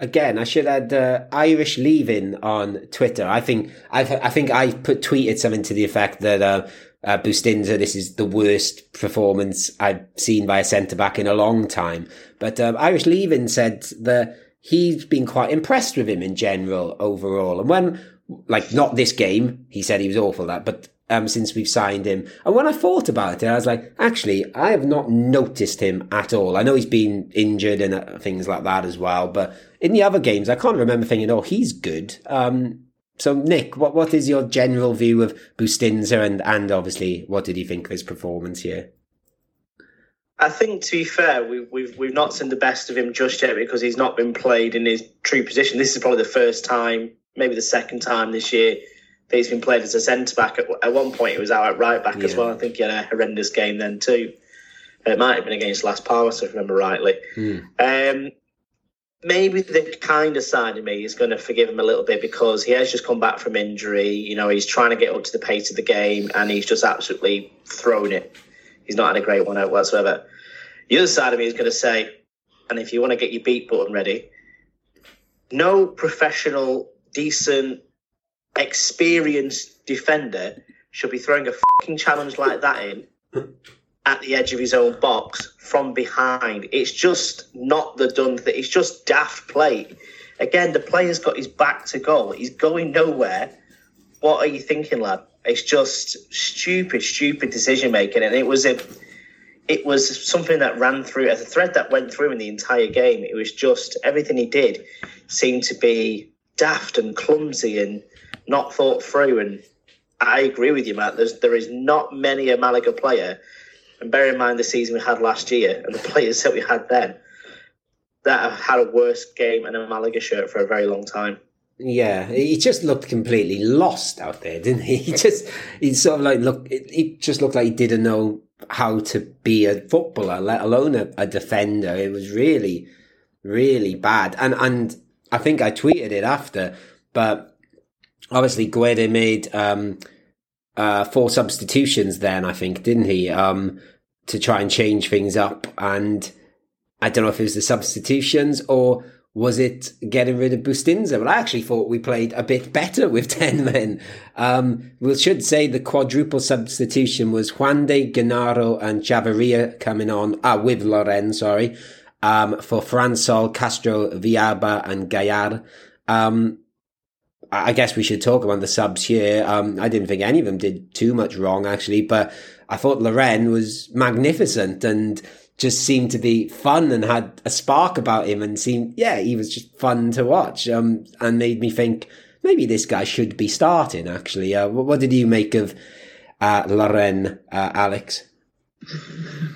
Again, I should add uh, Irish leaving on Twitter. I think I, I think I put tweeted something to the effect that. Uh, uh, Bustinza, this is the worst performance I've seen by a centre back in a long time. But um, Irish Leaving said that he's been quite impressed with him in general overall. And when, like, not this game, he said he was awful that, but um, since we've signed him. And when I thought about it, I was like, actually, I have not noticed him at all. I know he's been injured and uh, things like that as well, but in the other games, I can't remember thinking, oh, he's good. Um, so, Nick, what what is your general view of Bustinza, and and obviously, what did you think of his performance here? I think, to be fair, we, we've we've not seen the best of him just yet because he's not been played in his true position. This is probably the first time, maybe the second time this year that he's been played as a centre back. At, at, one point, he was out at right back yeah. as well. I think he had a horrendous game then too. It might have been against Las Palmas, if I remember rightly. Mm. Um, maybe the kinder side of me is going to forgive him a little bit because he has just come back from injury. You know, he's trying to get up to the pace of the game and he's just absolutely thrown it. He's not had a great one out whatsoever. The other side of me is going to say, and if you want to get your beat button ready, no professional, decent, experienced defender should be throwing a fucking challenge like that in at the edge of his own box from behind. It's just not the done thing. It's just daft play. Again, the player's got his back to goal. He's going nowhere. What are you thinking, lad? It's just stupid, stupid decision making, and it was a, it was something that ran through as a thread that went through in the entire game. It was just everything he did seemed to be daft and clumsy and not thought through. And I agree with you, Matt. There's there is not many a Malaga player and bear in mind the season we had last year and the players that we had then. that have had a worse game in a Malaga shirt for a very long time. Yeah, he just looked completely lost out there, didn't he? He just, he sort of like look. He just looked like he didn't know how to be a footballer, let alone a, a defender. It was really, really bad. And and I think I tweeted it after, but obviously Guede made um, uh, four substitutions then, I think, didn't he? Um, to try and change things up. And I don't know if it was the substitutions or was it getting rid of Bustinza? Well, I actually thought we played a bit better with 10 men. Um, we should say the quadruple substitution was Juan de Genaro and Chavarria coming on, ah, with Loren, sorry, um, for Fran Sol, Castro, Viaba and Gallar. Um, I guess we should talk about the subs here. Um, I didn't think any of them did too much wrong, actually, but I thought Loren was magnificent and just seemed to be fun and had a spark about him and seemed, yeah, he was just fun to watch. Um, and made me think maybe this guy should be starting, actually. Uh, what, did you make of, uh, Loren, uh, Alex?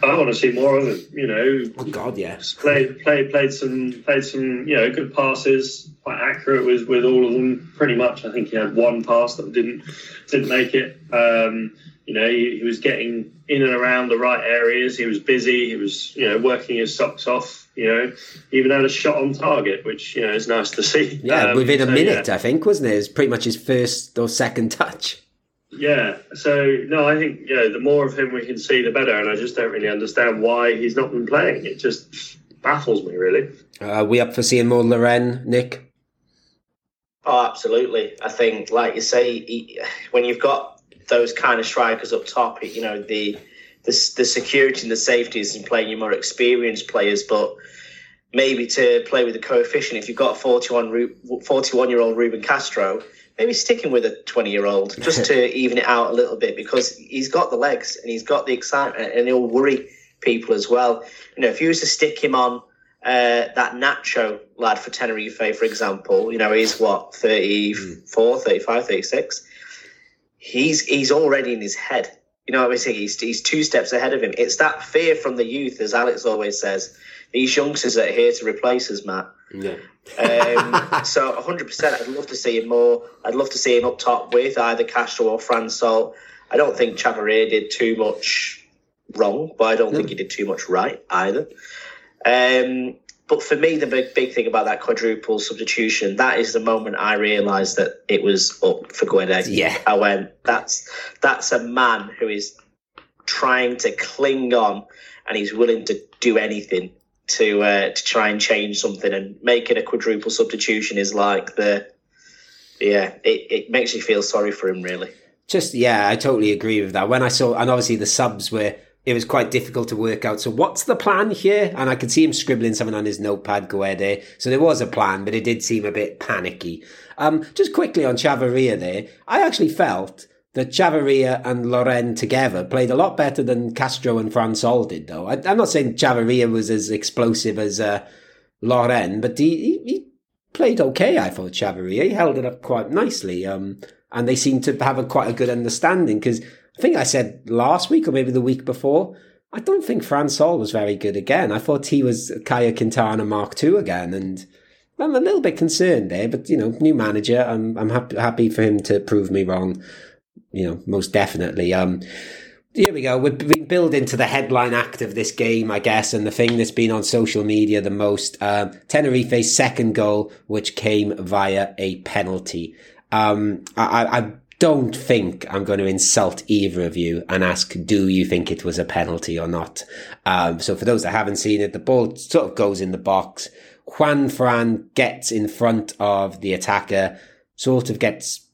I want to see more of him. You know, oh God, yeah. Played, played, played some, played some, you know, good passes, quite accurate with with all of them. Pretty much, I think he had one pass that didn't didn't make it. Um, you know, he, he, was getting in and around the right areas. He was busy. He was, you know, working his socks off. You know, he even had a shot on target, which you know is nice to see. Yeah, um, within a so, minute, yeah. I think, wasn't it? It was pretty much his first or second touch. Yeah. So no, I think you know the more of him we can see, the better. And I just don't really understand why he's not been playing. It just baffles me, really. Uh, are we up for seeing more Loren, Nick? Oh, absolutely. I think, like you say, he, when you've got those kind of strikers up top, you know, the the, the security and the safety is in playing your more experienced players, but maybe to play with the coefficient, if you've got 41, 41 year old Ruben Castro, maybe sticking with a 20 year old just to even it out a little bit because he's got the legs and he's got the excitement and he'll worry people as well. You know, if you was to stick him on uh, that Nacho lad for Tenerife, for example, you know, he's what, 34, 35, 36 he's he's already in his head. You know what I'm saying? He's, he's two steps ahead of him. It's that fear from the youth, as Alex always says. These youngsters are here to replace us, Matt. Yeah. Um, so 100%, I'd love to see him more. I'd love to see him up top with either Castro or Fran Sol. I don't think Chavarria did too much wrong, but I don't no. think he did too much right either. Um, but for me, the big big thing about that quadruple substitution, that is the moment I realised that it was up for Guede. Yeah. I went, that's that's a man who is trying to cling on and he's willing to do anything to uh, to try and change something and making a quadruple substitution is like the yeah, it, it makes you feel sorry for him really. Just yeah, I totally agree with that. When I saw and obviously the subs were it was quite difficult to work out. So what's the plan here? And I could see him scribbling something on his notepad, go Guede. So there was a plan, but it did seem a bit panicky. Um, just quickly on Chavarria there, I actually felt that Chavarria and Loren together played a lot better than Castro and Fran Sol did, though. I, am not saying Chavarria was as explosive as uh, Loren, but he, he, played okay, I thought, Chavarria. He held it up quite nicely. Um, and they seemed to have a quite a good understanding because I think I said last week or maybe the week before. I don't think Fran Sol was very good again. I thought he was Caye Quintana Mark II again, and I'm a little bit concerned there. But you know, new manager, I'm I'm happy, happy for him to prove me wrong. You know, most definitely. Um, here we go. We've been building to the headline act of this game, I guess, and the thing that's been on social media the most. Uh, Tenerife's second goal, which came via a penalty. Um, I, I don't think I'm going to insult either of you and ask, do you think it was a penalty or not? Um, so for those that haven't seen it, the ball sort of goes in the box. Juan Fran gets in front of the attacker, sort of gets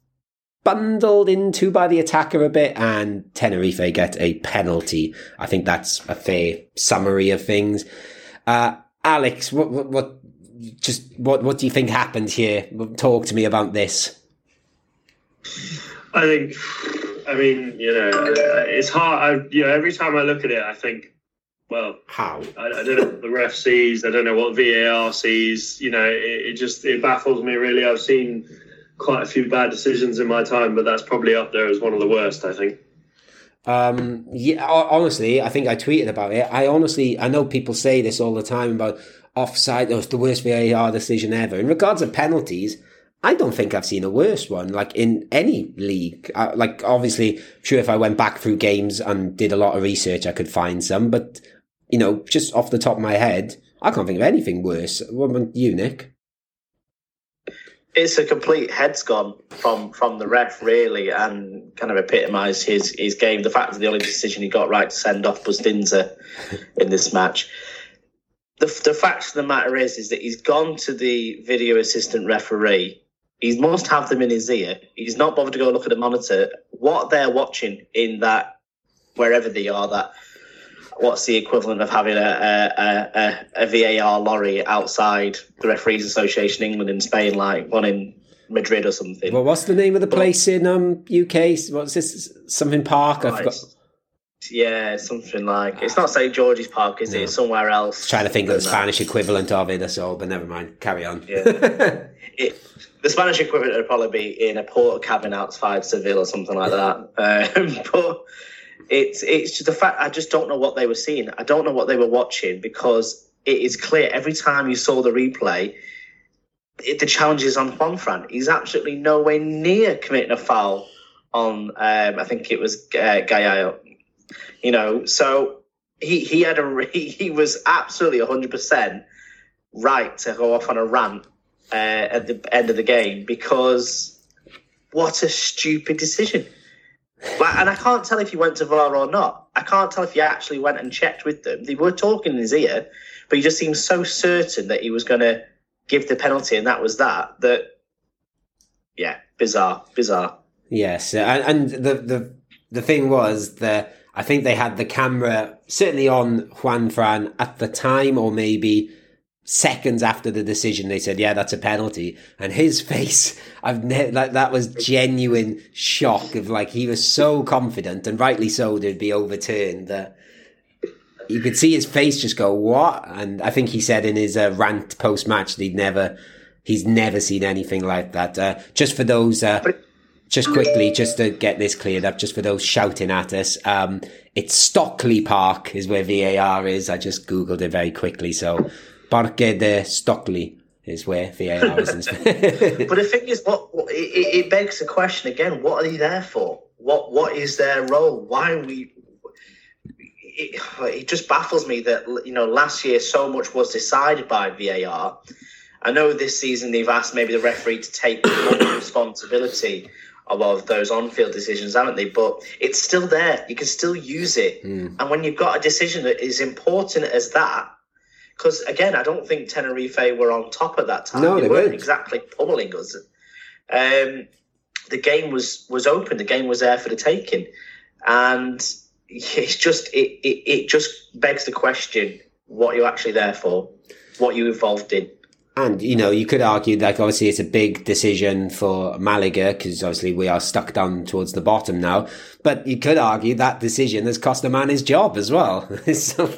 bundled into by the attacker a bit, and Tenerife get a penalty. I think that's a fair summary of things. Uh, Alex, what, what, what, just what, what do you think happened here? Talk to me about this. I think, I mean, you know, it's hard. I, you know, every time I look at it, I think, well, how? I, I don't know what the ref sees. I don't know what VAR sees. You know, it, it just it baffles me really. I've seen quite a few bad decisions in my time, but that's probably up there as one of the worst. I think. Um, yeah, honestly, I think I tweeted about it. I honestly, I know people say this all the time about, offside. It was the worst VAR decision ever. In regards of penalties, I don't think I've seen a worse one, like in any league. Uh, like, obviously, sure, if I went back through games and did a lot of research, I could find some, but, you know, just off the top of my head, I can't think of anything worse. What about you, Nick? It's a complete heads gone from from the ref, really, and kind of epitomised his his game. The fact that the only decision he got right to send off Bustinza in this match. The, the fact of the matter is, is that he's gone to the video assistant referee. He must have them in his ear. He's not bothered to go look at the monitor. What they're watching in that, wherever they are, that what's the equivalent of having a, a, a, a VAR lorry outside the Referees Association England in Spain, like one in Madrid or something. Well, what's the name of the place in um UK? What's this? Something Park? I've got. Yeah, something like it's not St George's Park, is it? It's somewhere else. Trying to think of the Spanish equivalent of it, that's all. But never mind. Carry on. Yeah. it, the Spanish equivalent would probably be in a port cabin outside Seville or something like that. Um, but it's it's just the fact I just don't know what they were seeing. I don't know what they were watching because it is clear every time you saw the replay, it, the challenge is on Juan Juanfran. He's absolutely nowhere near committing a foul on. Um, I think it was uh, Gallo. You know, so he he had a he was absolutely hundred percent right to go off on a rant uh, at the end of the game because what a stupid decision. Like, and I can't tell if he went to VAR or not. I can't tell if he actually went and checked with them. They were talking in his ear, but he just seemed so certain that he was going to give the penalty, and that was that. That, yeah, bizarre, bizarre. Yes, and, and the the the thing was that I think they had the camera certainly on Juan Fran at the time, or maybe seconds after the decision, they said, "Yeah, that's a penalty." And his face, I've ne- like that was genuine shock of like he was so confident, and rightly so, they'd be overturned. That you could see his face just go, "What?" And I think he said in his uh, rant post match that he'd never, he's never seen anything like that. Uh, just for those. Uh, just quickly, just to get this cleared up, just for those shouting at us, um, it's Stockley Park is where VAR is. I just googled it very quickly, so Parque de Stockley is where VAR is. but the thing is, what it, it, begs the question again: What are they there for? What what is their role? Why are we? It, it just baffles me that you know last year so much was decided by VAR. I know this season they've asked maybe the referee to take more responsibility of those on-field decisions, haven't they? But it's still there. You can still use it. Mm. And when you've got a decision that is important as that, because again, I don't think Tenerife were on top at that time. No, they, they weren't exactly pummeling us. Um, the game was was open. The game was there for the taking, and it's just it, it, it just begs the question: what you're actually there for, what you involved in. And you know, you could argue like obviously it's a big decision for Malaga because obviously we are stuck down towards the bottom now. But you could argue that decision has cost a man his job as well. so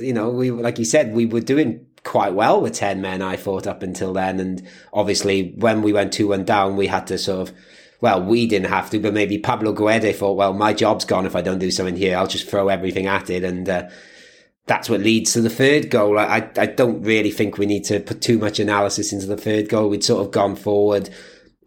you know, we like you said, we were doing quite well with ten men. I thought up until then, and obviously when we went two one down, we had to sort of. Well, we didn't have to, but maybe Pablo Guede thought, well, my job's gone if I don't do something here. I'll just throw everything at it. And uh, that's what leads to the third goal. I, I don't really think we need to put too much analysis into the third goal. We'd sort of gone forward.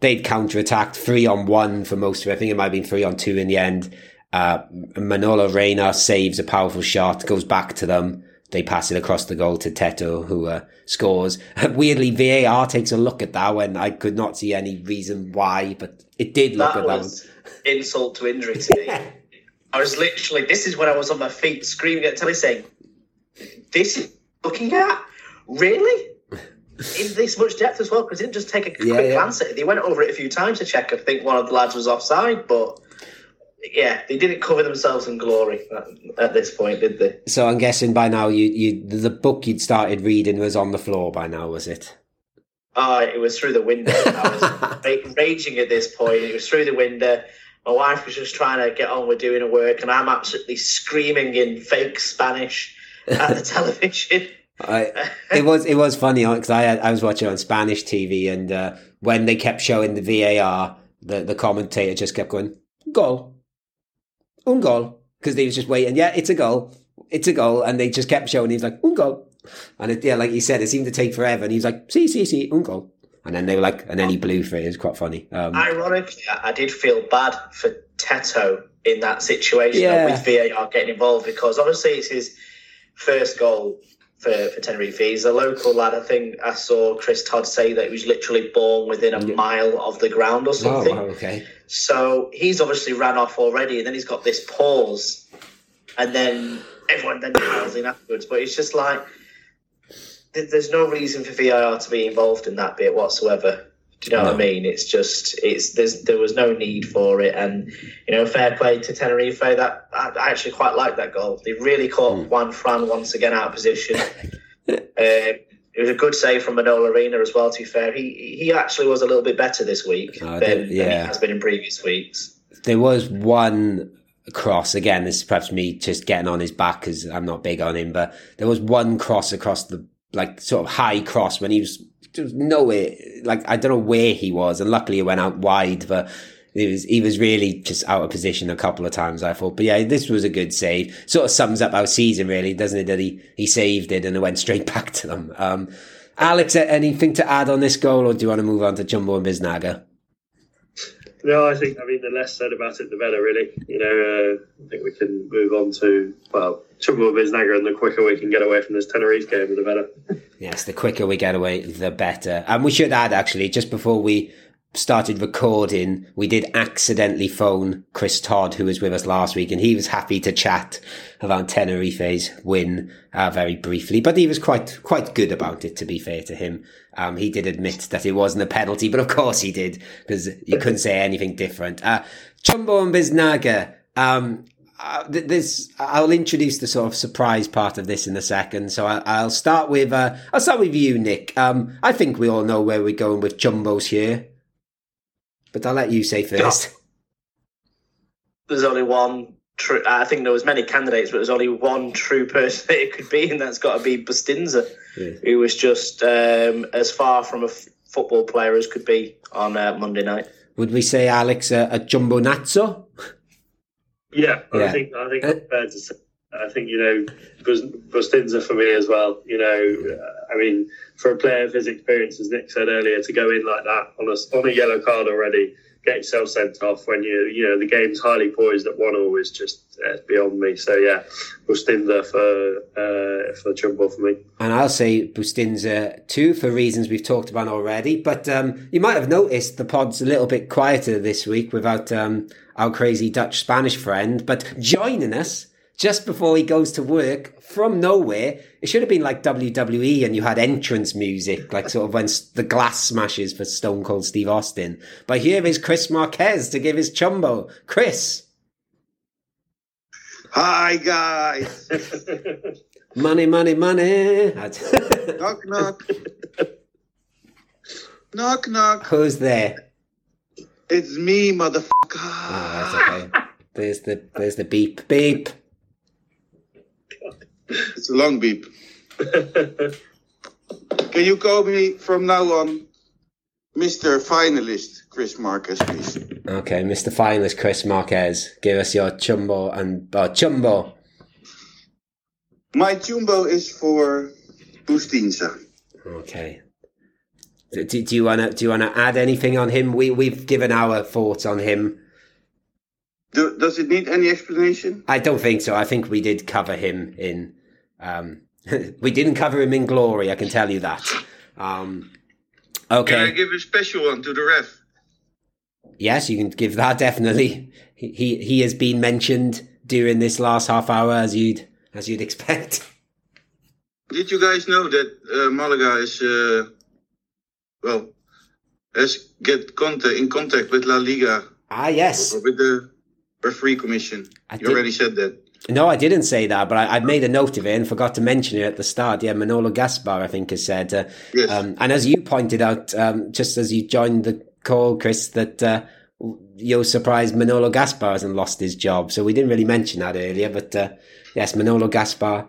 They'd counter-attacked three on one for most of it. I think it might have been three on two in the end. Uh, Manolo Reina saves a powerful shot, goes back to them. They pass it across the goal to Teto, who uh, scores. Weirdly, VAR takes a look at that when I could not see any reason why, but it did look that at that. Was insult to injury to me. I was literally, this is when I was on my feet screaming at telly saying, This is looking at? Really? in this much depth as well, because didn't just take a quick yeah. glance at it. They went over it a few times to check. I think one of the lads was offside, but yeah, they didn't cover themselves in glory at, at, this point, did they? So I'm guessing by now you you the book you'd started reading was on the floor by now, was it? Oh, it was through the window. I was raging at this point. It was through the window. My wife was just trying to get on with doing her work, and I'm absolutely screaming in fake Spanish at the television. I, it was it was funny because I I was watching on Spanish TV, and uh, when they kept showing the VAR, the the commentator just kept going goal, un goal because they was just waiting. Yeah, it's a goal. It's a goal, and they just kept showing. He's like un goal, And it, yeah, like you said, it seemed to take forever. And he was like, see, see, see, un goal. And then they were like, and then he blew for it. It was quite funny. Um, Ironically, I did feel bad for Teto in that situation Yeah. with VAR getting involved because obviously it's his first goal for, for Tenerife. He's a local lad. I think I saw Chris Todd say that he was literally born within a Yeah. mile of the ground or oh, something. wow, okay. So he's obviously ran off already, and then he's got this pause, and then everyone then piles in afterwards. But it's just like there's no reason for VAR to be involved in that bit whatsoever. Do you know what I mean? It's just it's there's there was no need for it, and you know, fair play to Tenerife. That I, I actually quite like that goal. They really caught Mm. Juan Fran once again out of position. um, it was a good save from Manolo Reina as well. To be fair, he he actually was a little bit better this week Oh, than, did- than he yeah. has been in previous weeks. There was one cross again. This is perhaps me just getting on his back because I'm not big on him, but there was one cross across the like sort of high cross when he was was nowhere. Like I don't know where he was, and luckily it went out wide, but. He was, he was really just out of position a couple of times, I thought. But yeah, this was a good save. Sort of sums up our season, really, doesn't it? That he, he saved it and it went straight back to them. Um, Alex, anything to add on this goal, or do you want to move on to Chumbo and Biznaga? No, I think I mean the less said about it, the better. Really, you know, uh, I think we can move on to well, Chumbo Biznaga, and the quicker we can get away from this Tenerife game, the better. Yes, the quicker we get away, the better. And we should add, actually, just before we started recording, we did accidentally phone Chris Todd, who was with us last week, and he was happy to chat about Tenerife's win uh, very briefly. But he was quite quite good about it, to be fair to him. Um, he did admit that it wasn't a penalty, but of course he did, because you couldn't say anything different. Uh, Chumbo and Biznaga, um, uh, th- this I'll introduce the sort of surprise part of this in a second. So I, I'll start with uh, I'll start with you, Nick. Um, I think we all know where we're going with chumbos here, but I'll let you say first. There's only one true. I think there was many candidates, but there's only one true person that it could be, and that's got to be Bustinza, Yeah. who was just um, as far from a f- football player as could be on uh, Monday night. Would we say Alex uh, a chumbo nazzo? Yeah, Yeah. I think I think Uh, fair to say. I think you know Bustinza for me as well. You know, I mean, for a player of his experience, as Nick said earlier, to go in like that on a on a yellow card already, get yourself sent off when you you know the game's highly poised at one all is just uh, beyond me. So yeah, Bustinza for uh, for Chumbo for me. And I'll say Bustinza too for reasons we've talked about already. But um, you might have noticed the pod's a little bit quieter this week without um, our crazy Dutch Spanish friend. But joining us just before he goes to work from nowhere, it should have been like WWE and you had entrance music, like sort of when the glass smashes for Stone Cold Steve Austin. But here is Chris Marquez to give his chumbo. Chris, Hi guys. money, money, money. knock knock. knock knock. Who's there? It's me, motherfucker. Oh, that's okay. There's the there's the beep beep. It's a long beep. Can you call me from now on Mr. Finalist Chris Marquez, please? Okay, Mr. Finalist Chris Marquez, give us your chumbo and uh, chumbo. My chumbo is for Bustinza. Okay. Do, do, do you wanna do you wanna add anything on him? We we've given our thoughts on him. Do, does it need any explanation? I don't think so. I think we did cover him in. Um, we didn't cover him in glory. I can tell you that. Um, Can I okay. give a special one to the ref? Yes, you can give that definitely. He he, he has been mentioned during this last half hour as you'd as you'd expect. Did you guys know that uh, Malaga is, uh, well, has get contact in contact with La Liga Ah, yes. with the referee commission? I You already said that. No, I didn't say that, but I, I made a note of it and forgot to mention it at the start. Yeah, Manolo Gaspar, I think, has said. Uh, Yes. um, and as you pointed out, um, just as you joined the call, Chris, that uh, you're surprised Manolo Gaspar hasn't lost his job. So we didn't really mention that earlier. But uh, yes, Manolo Gaspar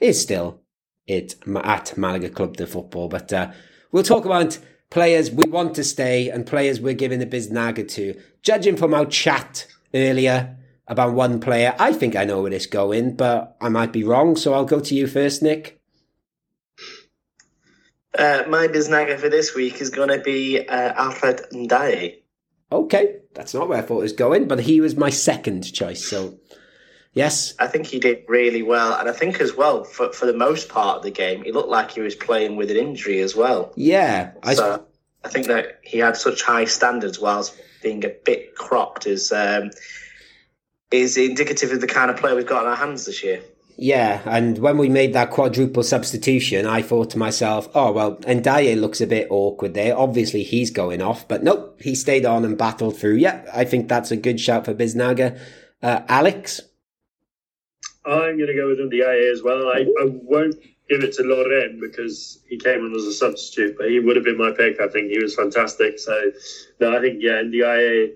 is still it at Malaga Club de Football. But uh, we'll talk about players we want to stay and players we're giving the Biznaga to. Judging from our chat earlier about one player, I think I know where this going, but I might be wrong. So I'll go to you first, Nick. Uh, my biznaga for this week is going to be uh, Alfred Ndiaye. Okay, that's not where I thought it was going, but he was my second choice. So, yes, I think he did really well, and I think as well for for the most part of the game, he looked like he was playing with an injury as well. yeah, I, so I think that he had such high standards whilst being a bit cropped is um, is indicative of the kind of player we've got on our hands this year. yeah. And when we made that quadruple substitution, I thought to myself, oh well, Ndiaye looks a bit awkward there. Obviously, he's going off, but nope, he stayed on and battled through. Yeah, I think that's a good shout for Biznaga. Uh, Alex, I'm going to go with Ndiaye as well. I, I won't give it to Loren because he came on as a substitute, but he would have been my pick. I think he was fantastic. So, no, I think, yeah, Ndiaye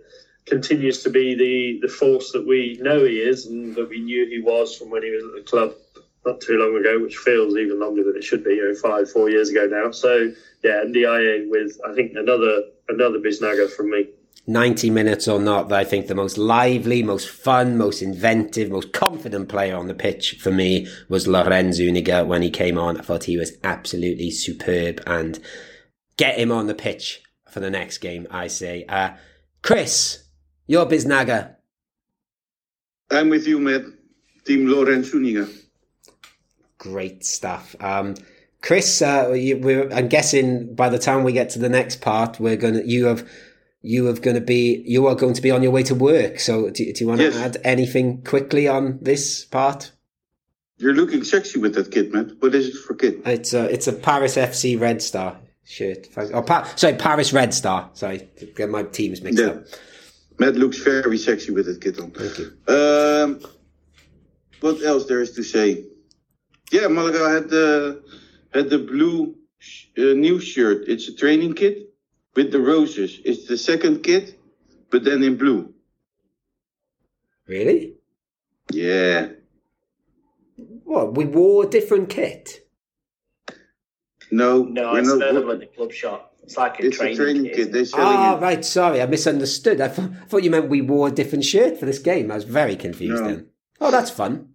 continues to be the, the force that we know he is and that we knew he was from when he was at the club not too long ago, which feels even longer than it should be, you know, five, four years ago now. So, yeah, Ndiaye with, I think, another another Biznaga from me. 90 minutes or not, I think the most lively, most fun, most inventive, most confident player on the pitch for me was Loren Zuniga when he came on. I thought he was absolutely superb and get him on the pitch for the next game, I say. Uh, Chris, your Biznaga. I'm with you, Matt. Team Loren Zuniga. Great stuff. Um, Chris, uh, you, we're, I'm guessing by the time we get to the next part, we're gonna you have you have going to be you are going to be on your way to work. So do, do you want Yes. to add anything quickly on this part? You're looking sexy with that kit, Matt. What is it for kit? It's a it's a Paris FC Red Star shirt. Oh, pa- sorry, Paris Red Star. Sorry, get my teams mixed Yeah. up. Matt looks very sexy with that kit on. Thank you. Um, what else there is to say? Yeah, Malaga had the had the blue sh- uh, new shirt. It's a training kit with the roses. It's the second kit, but then in blue. Really? Yeah. What? We wore a different kit. No, No, we're it's not- available at the club shop. It's like a It's training, a training kit. kit. They're it? selling Ah, it. right. Sorry, I misunderstood. I thought, I thought you meant we wore a different shirt for this game. I was very confused No. then. Oh, that's fun.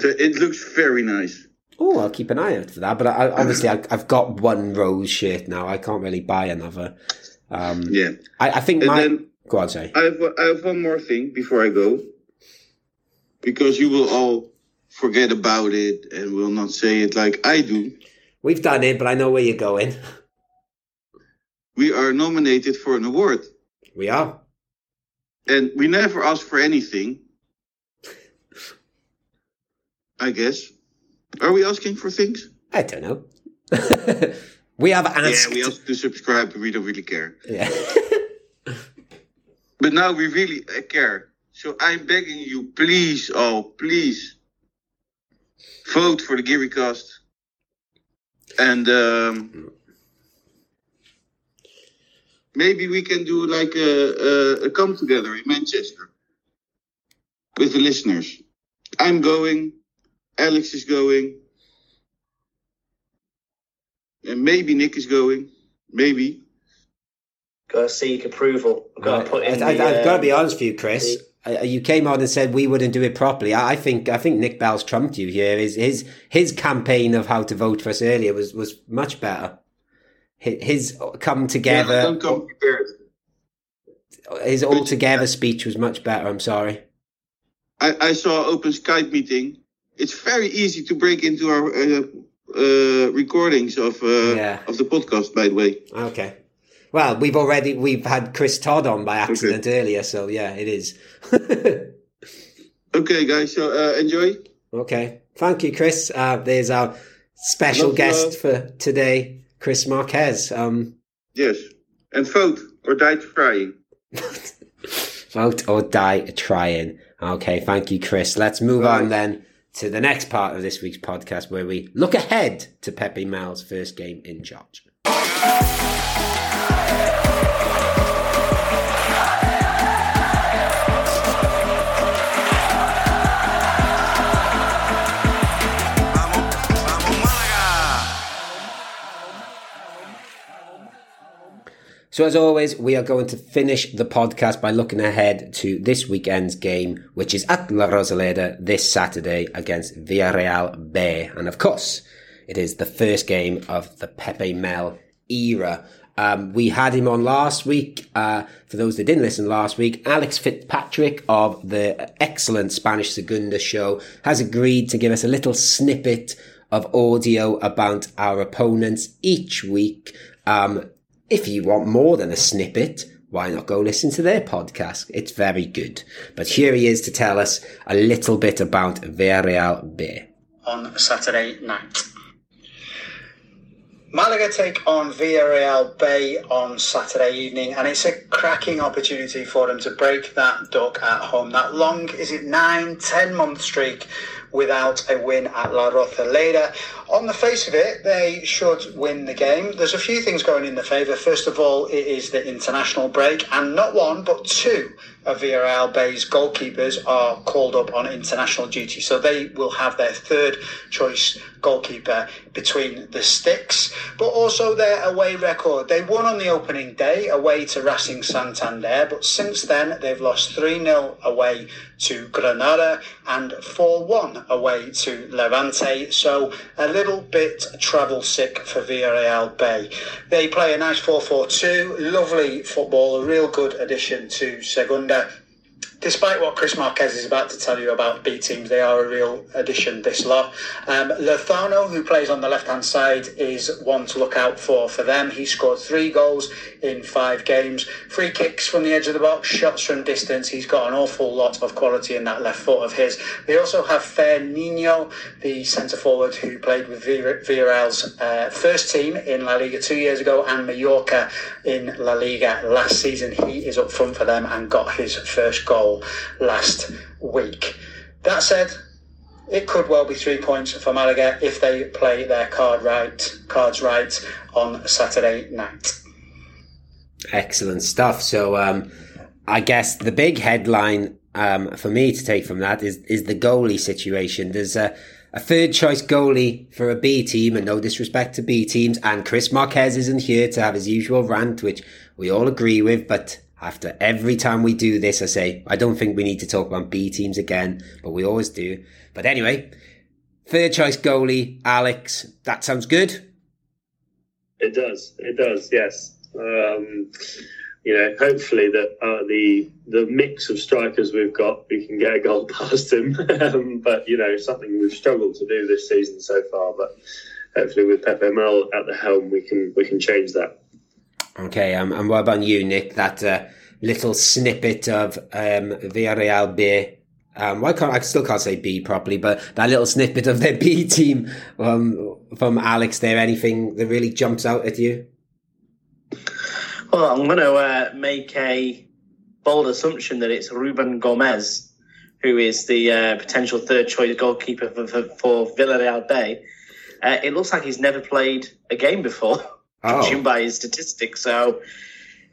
So It looks very nice. Oh, I'll keep an eye out for that. But I, obviously, I, I've got one rose shirt now. I can't really buy another. Um, Yeah. I, I think And my. then Go on, sorry. I have I have one more thing before I go, because you will all forget about it and will not say it like I do. We've done it, but I know where you're going. We are nominated for an award, We are. and we never ask for anything. I guess. Are we asking for things? I don't know. we have asked. Yeah, we ask to subscribe, but we don't really care. Yeah. But now we really uh, care. So I'm begging you, please, oh, please, vote for the GearyCast. And um, maybe we can do like a, a, a come together in Manchester with the listeners. I'm going, Alex is going, and maybe Nick is going. Maybe. Got to seek approval. I've got to put in I, I, the, I've got to uh, be honest with you, Chris. Uh, You came on and said we wouldn't do it properly. I I think I think Nick Bell's trumped you here. His his his campaign of how to vote for us earlier was was much better. His, his come Yeah, together, don't come prepared. his all together speech was much better. I'm sorry. I, I saw open Skype meeting. It's very easy to break into our uh, uh, recordings of uh, Yeah. of the podcast. By the way, Okay. Well, we've already we've had Chris Todd on by accident earlier, so yeah, it is. okay, guys. So uh, enjoy. okay. Thank you, Chris. Uh, there's our special Love, guest for today, Chris Marquez. Um, Yes, and vote or die trying. Vote or die trying. Okay, thank you, Chris. Let's move on then to the next part of this week's podcast where we look ahead to Pepe Mel's first game in charge. So, as always, we are going to finish the podcast by looking ahead to this weekend's game, which is at La Rosaleda this Saturday against Villarreal B. And of course, it is the first game of the Pepe Mel era. Um, we had him on last week. Uh, for those that didn't listen last week, Alex Fitzpatrick of the excellent Spanish Segunda show has agreed to give us a little snippet of audio about our opponents each week. Um, if you want more than a snippet, why not go listen to their podcast? It's very good. But here he is to tell us a little bit about Villarreal B. On Saturday night. Malaga take on Villarreal B on Saturday evening, and it's a cracking opportunity for them to break that duck at home. That long, is it nine, ten month streak without a win at La Rosaleda. On the face of it, they should win the game. There's a few things going in their favour. First of all, it is the international break, and not one, but two of Villarreal B's goalkeepers are called up on international duty. So they will have their third choice goalkeeper between the sticks, but also their away record. They won on the opening day away to Racing Santander, but since then they've lost 3 0 away to Granada and 4 1 away to Levante. So a little bit travel sick for Villarreal B. They play a nice 4 4 2, lovely football, a real good addition to Segunda despite what Chris Marquez is about to tell you about B teams, they are a real addition, this lot. Um, who plays on the left hand side, is one to look out for for them. He scored three goals in five games, free kicks from the edge of the box, shots from distance. He's got an awful lot of quality in that left foot of his. They also have Fer Nino, the centre forward who played with Villarreal's uh, first team in La Liga two years ago and Mallorca in La Liga last season. He is up front for them and got his first goal last week. That said, it could well be three points for Malaga if they play their card right, cards right on Saturday night. Excellent stuff. So, um, I guess the big headline um, for me to take from that is is the goalie situation. There's a, a third choice goalie for a B team, and no disrespect to B teams. And Chris Marquez isn't here to have his usual rant, which we all agree with, but after every time we do this, I say, I don't think we need to talk about B teams again, but we always do. But anyway, third choice goalie, Alex. That sounds good. It does. It does. Yes. Um, you know, hopefully that uh, the the mix of strikers we've got, we can get a goal past him. um, but you know, something we've struggled to do this season so far. But hopefully, with Pepe Mel at the helm, we can we can change that. Okay, um, and what about you, Nick? That uh, little snippet of um, Villarreal B. Um, why can't I still can't say B properly, but that little snippet of their B team um, from Alex there. Anything that really jumps out at you? Well, I'm going to uh, make a bold assumption that it's Ruben Gomez, who is the uh, potential third choice goalkeeper for, for, for Villarreal B. Uh, it looks like he's never played a game before, oh. by his statistics. So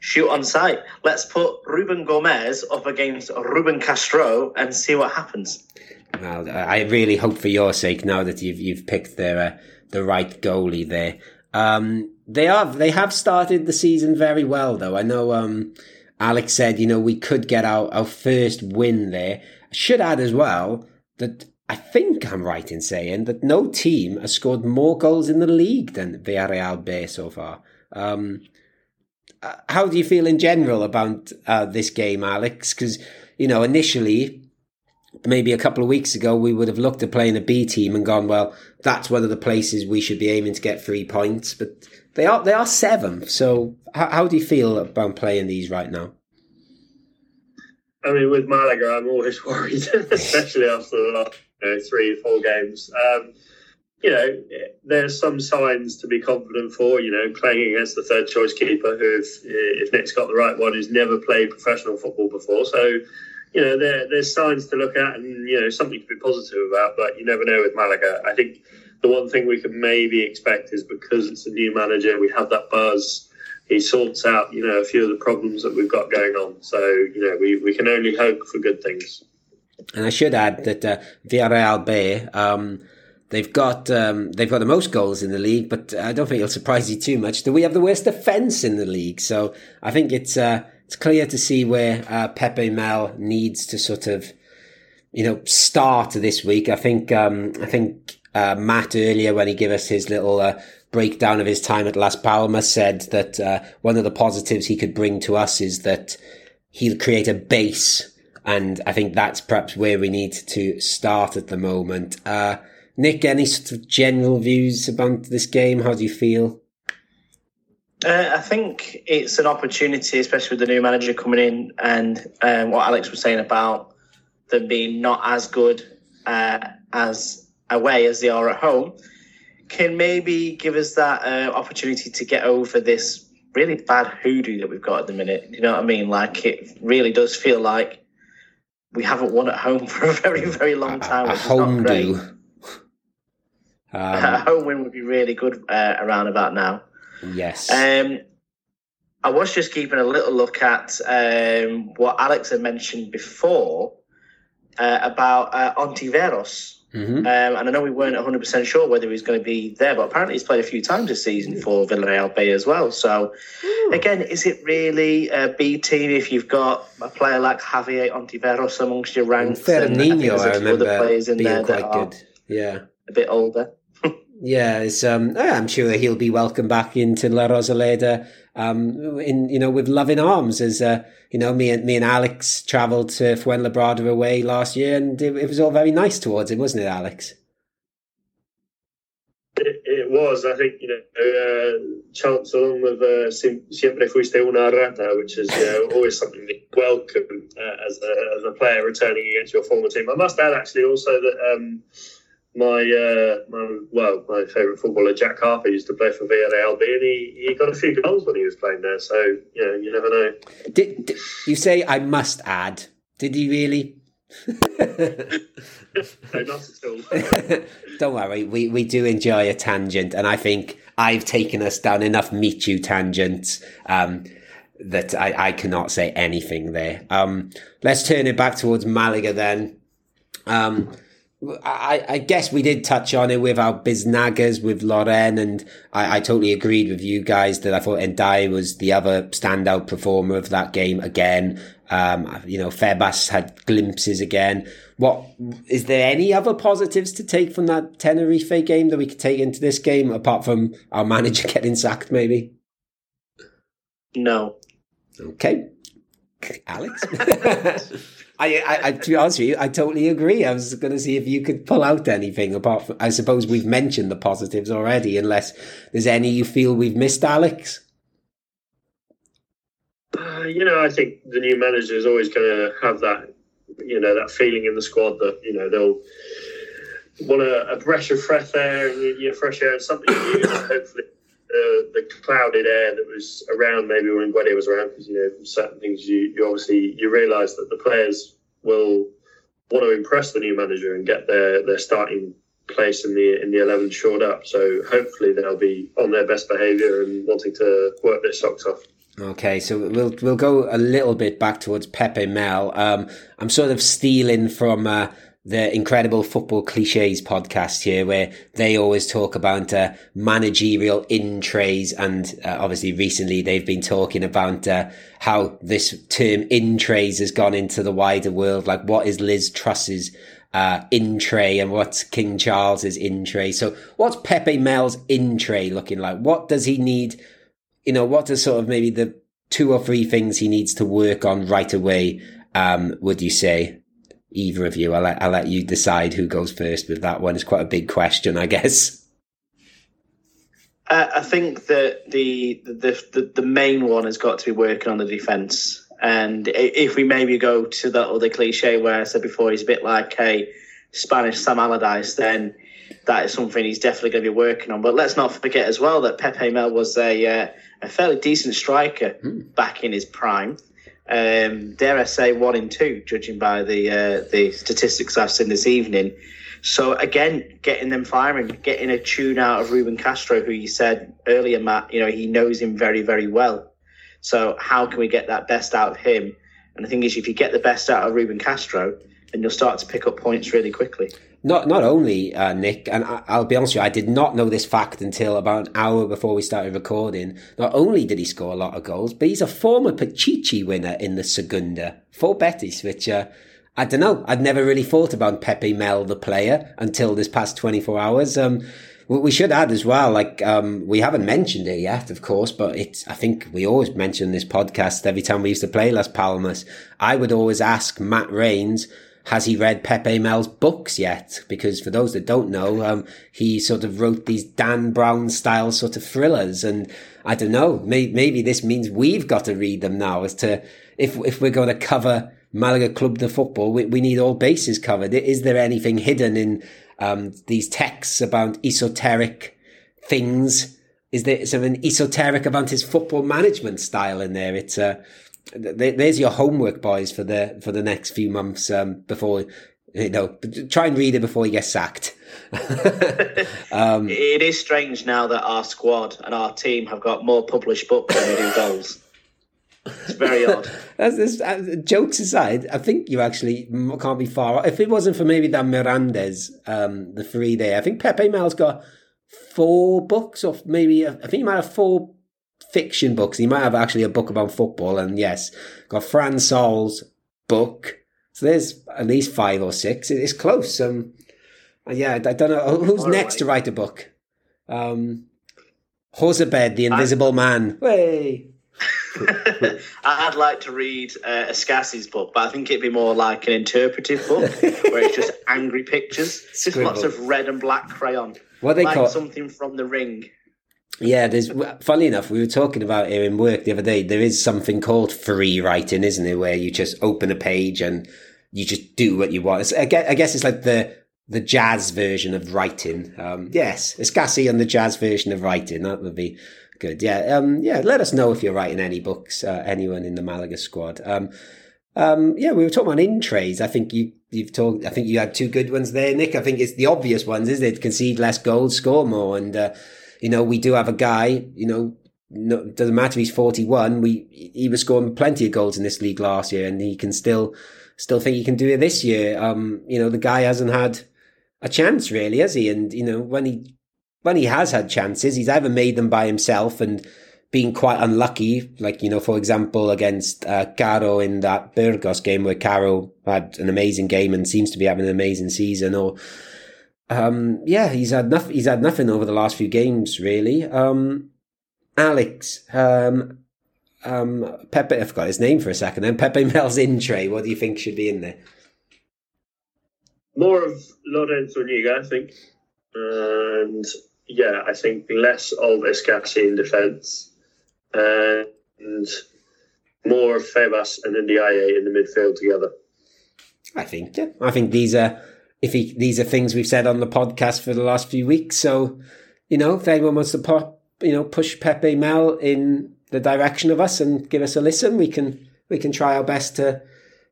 shoot on sight. Let's put Ruben Gomez up against Ruben Castro and see what happens. Well, I really hope for your sake now that you've you've picked the uh, the right goalie there. Um, they are they have started the season very well though. I know um, Alex said you know we could get our, our first win there. I should add as well that I think I'm right in saying that no team has scored more goals in the league than Villarreal B so far. Um, uh, how do you feel in general about uh, this game, Alex? Because you know, initially, maybe a couple of weeks ago, we would have looked at playing a B team and gone, "Well, that's one of the places we should be aiming to get three points." But they are they are seventh. So, how, how do you feel about playing these right now? I mean, with Malaga, I'm always worried, especially after the last you know, three, four games. Um, you know, there's some signs to be confident for. You know, playing against the third choice keeper, who, if, if Nick's got the right one, has never played professional football before. So, you know, there, there's signs to look at and, you know, something to be positive about. But you never know with Malaga. I think the one thing we can maybe expect is because it's a new manager, we have that buzz. He sorts out, you know, a few of the problems that we've got going on. So, you know, we, we can only hope for good things. And I should add that uh, Villarreal B, um, They've got um, they've got the most goals in the league, but I don't think it'll surprise you too much. that we have the worst defense in the league? So I think it's uh, it's clear to see where uh, Pepe Mel needs to sort of you know start this week. I think um, I think Uh, Matt earlier, when he gave us his little uh, breakdown of his time at Las Palmas, said that uh, one of the positives he could bring to us is that he'll create a base. And I think that's perhaps where we need to start at the moment. Uh, Nick, any sort of general views about this game? How do you feel? Uh, I think it's an opportunity, especially with the new manager coming in, and um, what Alex was saying about them being not as good uh, as away as they are at home, can maybe give us that uh, opportunity to get over this really bad hoodoo that we've got at the minute. You know what I mean? Like it really does feel like we haven't won at home for a very, very long time. A, a home do. Um, a home win would be really good uh, around about now. Yes. Um, I was just keeping a little look at um, what Alex had mentioned before uh, about uh, Ontiveros. Mm-hmm. Um, and I know we weren't 100% sure whether he was going to be there, but apparently he's played a few times this season for Villarreal B as well. So, Ooh. again, is it really a B team if you've got a player like Javier Ontiveros amongst your ranks? Fernandinho, I, I remember other players in there quite good. Yeah. A bit older. Yeah, it's, um, I'm sure he'll be welcome back into La Rosaleda um, in you know with loving arms as uh, you know me and me and Alex travelled to Fuenlabrada away last year, and it, it, was all very nice towards him, wasn't it, Alex? It, it was. I think you know uh, chants along with uh, "Siempre fuiste una rata," which is you know, always something that welcome uh, as a as a player returning against your former team. I must add actually also that. Um, my uh, my well, my favourite footballer Jack Harper used to play for Villarreal B, and he, he got a few goals when he was playing there. So you know, you never know. Did, did you say I must add? Did he really? no, not at all. Don't worry, we, we do enjoy a tangent, and I think I've taken us down enough meet you tangents um, that I, I cannot say anything there. Um, let's turn it back towards Malaga then. Um, I, I, guess we did touch on it with our Biznagas, with Loren, and I, I, totally agreed with you guys that I thought Ndiaye was the other standout performer of that game again. Um, you know, Febas had glimpses again. What is there any other positives to take from that Tenerife game that we could take into this game apart from our manager getting sacked, maybe? No. Okay, Alex. I, I, to be honest with you, I totally agree. I was going to see if you could pull out anything apart from. I suppose we've mentioned the positives already, unless there's any you feel we've missed, Alex. Uh, you know, I think the new manager is always going to have that, you know, that feeling in the squad that you know they'll want a, a breath of fresh air and you know, fresh air and something new. hopefully, the clouded air that was around maybe when Guedes was around because you know certain things you, you obviously you realise that the players will want to impress the new manager and get their, their starting place in the in the eleven shored up. So hopefully they'll be on their best behaviour and wanting to work their socks off. Okay, so we'll we'll go a little bit back towards Pepe Mel. Um, I'm sort of stealing from uh, the incredible football cliches podcast here where they always talk about uh, managerial in trays and uh, obviously recently they've been talking about uh, how this term in trays has gone into the wider world. Like what is liz truss's uh, in tray and what's king charles's in tray so what's pepe mel's in tray looking like? What does he need you know what are sort of maybe the two or three things he needs to work on right away um, would you say either of you. I'll let, I'll let you decide who goes first with that one. It's quite a big question, I guess. Uh, I think that the, the, the the main one has got to be working on the defence. And if we maybe go to that other cliche where I said before he's a bit like a Spanish Sam Allardyce, then that is something he's definitely going to be working on. But let's not forget as well that Pepe Mel was a uh, a fairly decent striker mm. back in his prime um, dare I say, one in two, judging by the uh, the statistics I've seen this evening. So again, getting them firing, getting a tune out of Ruben Castro, who you said earlier, Matt. You know he knows him very very well. So how can we get that best out of him? And the thing is, if you get the best out of Ruben Castro, then you'll start to pick up points really quickly. Not not only uh, Nick, and I, will be honest with you, I did not know this fact until about an hour before we started recording. Not only did he score a lot of goals, but he's a former Pichichi winner in the Segunda for Betis, which uh, I don't know. I'd never really thought about Pepe Mel, the player, until this past 24 hours. Um, we should add as well, like, um, we haven't mentioned it yet, of course, but it's, I think we always mention this podcast every time we used to play Las Palmas. I would always ask Matt Rains, has he read Pepe Mel's books yet? Because for those that don't know, um, he sort of wrote these Dan Brown style sort of thrillers. And I don't know, may- maybe this means we've got to read them now as to, if, if we're going to cover Malaga Club de Football, we, we need all bases covered. Is there anything hidden in um, these texts about esoteric things? Is there something esoteric about his football management style in there? It's uh, there's your homework, boys, for the for the next few months um, before you know. Try and read it before you get sacked. um, it is strange now that our squad and our team have got more published books than we do goals. It's very odd. That's, uh, jokes aside, I think you actually can't be far. If it wasn't for maybe that Mirandes, um, the free day, I think Pepe Mel's got four books, or maybe I think he might have four fiction books. He might have actually a book about football, and yes, got Fran Sol's book. So there's at least five or six. It's close. Um, yeah, I don't know who's All next right. to write a book. Um, Jozabed, the Invisible Man. Way. I'd like to read uh, Escassi's book, but I think it'd be more like an interpretive book where it's just angry pictures, just lots of red and black crayon. What they like call something from the ring. Yeah, there's. Funny enough, we were talking about here in work the other day. There is something called free writing, isn't it, where you just open a page and you just do what you want. It's, I guess it's like the the jazz version of writing. Um, yes, Escassi on the jazz version of writing. That would be good. Yeah, um, yeah. Let us know if you're writing any books. Uh, anyone in the Malaga squad. Um, um, yeah, we were talking about in trays. I think you you've talked. I think you had two good ones there, Nick. I think it's the obvious ones, isn't it? Concede less goals, score more, and uh, you know we do have a guy. You know, no, doesn't matter. He's forty one. We he was scoring plenty of goals in this league last year, and he can still still think he can do it this year. Um, you know, the guy hasn't had a chance really, has he? And you know, when he when he has had chances, he's either made them by himself and been quite unlucky, like, you know, for example, against uh, Caro in that Burgos game where Caro had an amazing game and seems to be having an amazing season, or, um, yeah, he's had nothing, he's had nothing over the last few games, really. Um, Alex, um, um, Pepe, I forgot his name for a second then. Pepe Mel's in tray. What do you think should be in there? More of Loren Zuniga, I think. And yeah, I think less of Escassi in defence and more of Febas and Ndiaye in the midfield together. I think, yeah. I think these are if he, these are things we've said on the podcast for the last few weeks. So, you know, if anyone wants to pop, you know, push Pepe Mel in the direction of us and give us a listen, we can we can try our best to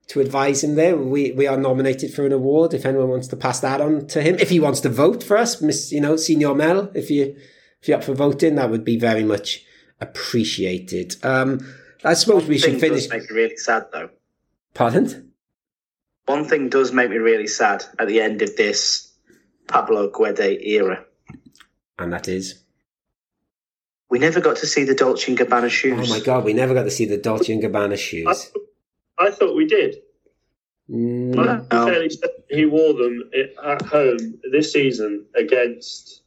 to advise him there. We we are nominated for an award. If anyone wants to pass that on to him, if he wants to vote for us, Miss, you know, Senior Mel, if you if you're up for voting, that would be very much appreciated. Um, I suppose we should finish. Does make me really sad though. Pardon? One thing does make me really sad at the end of this Pablo Guede era, and that is we never got to see the Dolce and Gabbana shoes. Oh my god, we never got to see the Dolce and Gabbana shoes. I thought we did. Mm. No. fairly he wore them at home this season against.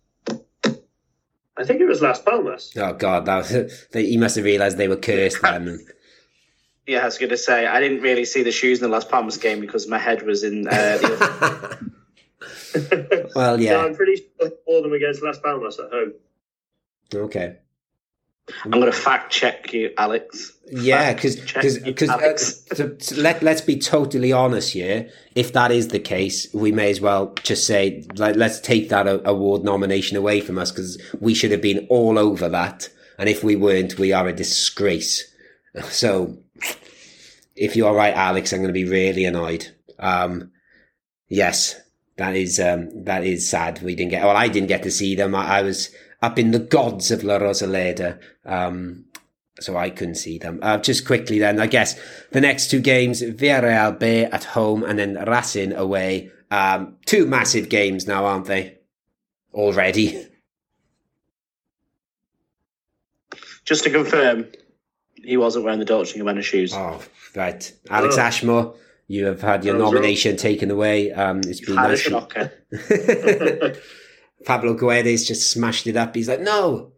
I think it was Las Palmas. Oh God, that was, he must have realised they were cursed then. Yeah, I was going to say I didn't really see the shoes in the Las Palmas game because my head was in uh, the. well, yeah, so I'm pretty sure he wore them against Las Palmas at home. Okay. I'm going to fact check you, Alex. Yeah, because because uh, let let's be totally honest here. If that is the case, we may as well just say like let's take that award nomination away from us because we should have been all over that, and if we weren't, we are a disgrace. So, if you're right, Alex, I'm going to be really annoyed. Um, yes, that is um, that is sad. We didn't get. Well, I didn't get to see them. I, I was up in the gods of La Rosaleda. Um, so I couldn't see them. Uh, just quickly then, I guess the next two games, Villarreal B at home and then Racing away. Um, two massive games now, aren't they? Already. Just to confirm, he wasn't wearing the Dolce & Gabbana shoes. Oh, right. Alex oh. Ashmore, You have had your nomination taken away. Um, it's been Had a nice. shocker. Pablo Guedes just smashed it up. He's like, no,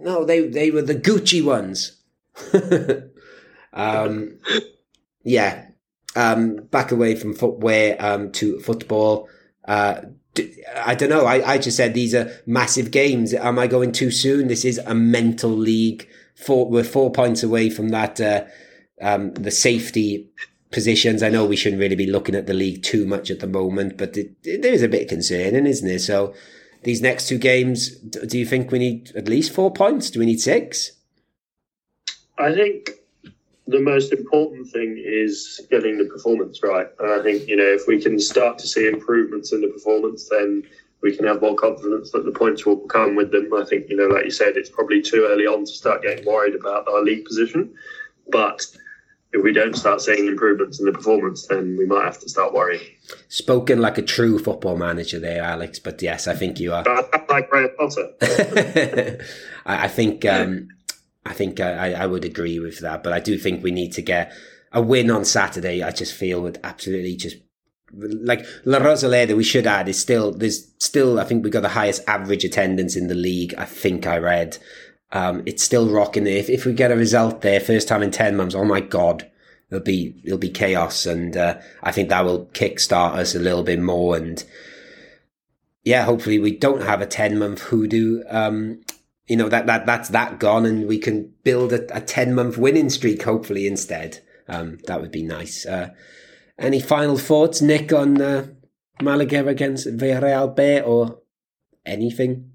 no, they they were the Gucci ones. um, yeah. Um, back away from footwear um, to football. Uh, I don't know. I, I just said these are massive games. Am I going too soon? This is a mental league. Four, we're four points away from that. Uh, um, the safety positions. I know we shouldn't really be looking at the league too much at the moment, but it, it, there is a bit concerning, isn't there? So these next two games, do you think we need at least four points? Do we need six? I think the most important thing is getting the performance right. And I think, you know, if we can start to see improvements in the performance, then we can have more confidence that the points will come with them. I think, you know, like you said, it's probably too early on to start getting worried about our league position. But if we don't start seeing improvements in the performance, then we might have to start worrying. Spoken like a true football manager there, Alex. But yes, I think you are. I like Graham Potter. I, I think um, I think I, I would agree with that, but I do think we need to get a win on Saturday. I just feel would absolutely just like La Rosaleda. We should add is still there's still I think we got the highest average attendance in the league. I think I read. Um, it's still rocking. If if we get a result there, first time in ten months, oh my god, it'll be it'll be chaos, and uh, I think that will kickstart us a little bit more and yeah, hopefully we don't have a 10 month hoodoo. Um, you know, that, that, that's that gone and we can build a, a 10 month winning streak, hopefully instead. Um, that would be nice. Uh, any final thoughts, Nick, on, uh, Malaga against Villarreal B or anything?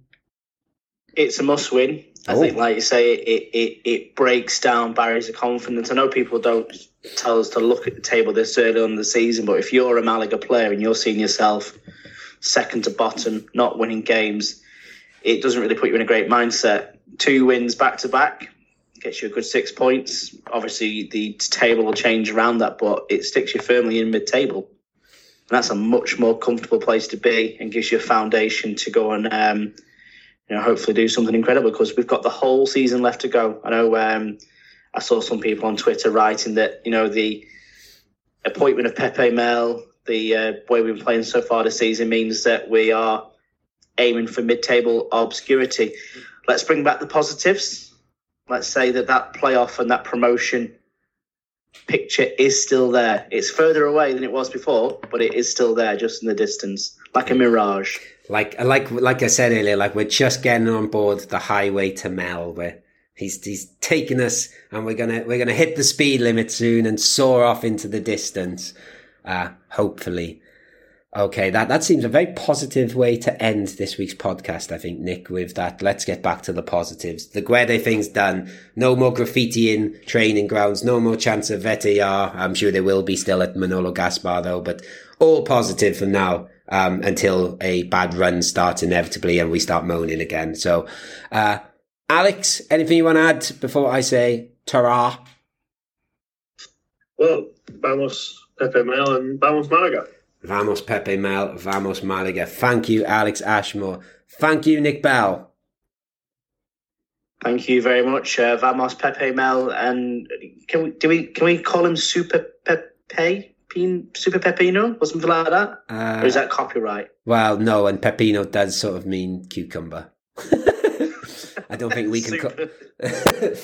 it's a must win. I Oh. think, like you say, it, it, it breaks down barriers of confidence. I know people don't tell us to look at the table this early on in the season, but if you're a Malaga player and you're seeing yourself second to bottom, not winning games, it doesn't really put you in a great mindset. Two wins back to back gets you a good six points. Obviously, the table will change around that, but it sticks you firmly in mid table. And that's a much more comfortable place to be and gives you a foundation to go and um, you know, hopefully do something incredible because we've got the whole season left to go. I know um, I saw some people on Twitter writing that you know the appointment of Pepe Mel, the uh, way we've been playing so far this season means that we are aiming for mid-table obscurity. Let's bring back the positives. Let's say that that playoff and that promotion picture is still there. It's further away than it was before, but it is still there, just in the distance, like a mirage. Like, like, like I said earlier, like we're just getting on board the highway to Mel where he's, he's taking us and we're gonna, we're gonna hit the speed limit soon and soar off into the distance. Uh, hopefully. Okay, that, that seems a very positive way to end this week's podcast, I think, Nick, with that. Let's get back to the positives. The Guede thing's done. No more graffiti in training grounds. No more chance of VTR. I'm sure there will be still at Manolo Gaspar though, but all positive for now. Um, until a bad run starts inevitably and we start moaning again. So, uh, Alex, anything you want to add before I say ta Well, vamos Pepe Mel and vamos Malaga. Vamos Pepe Mel, vamos Malaga. Thank you, Alex Ashmore. Thank you, Nick Bell. Thank you very much, uh, Vamos Pepe Mel, and can we do we can we call him Super Pepe Super Pepino or something like that? Uh, or is that copyright? Well, no, and Pepino does sort of mean cucumber. I don't think we can. Co-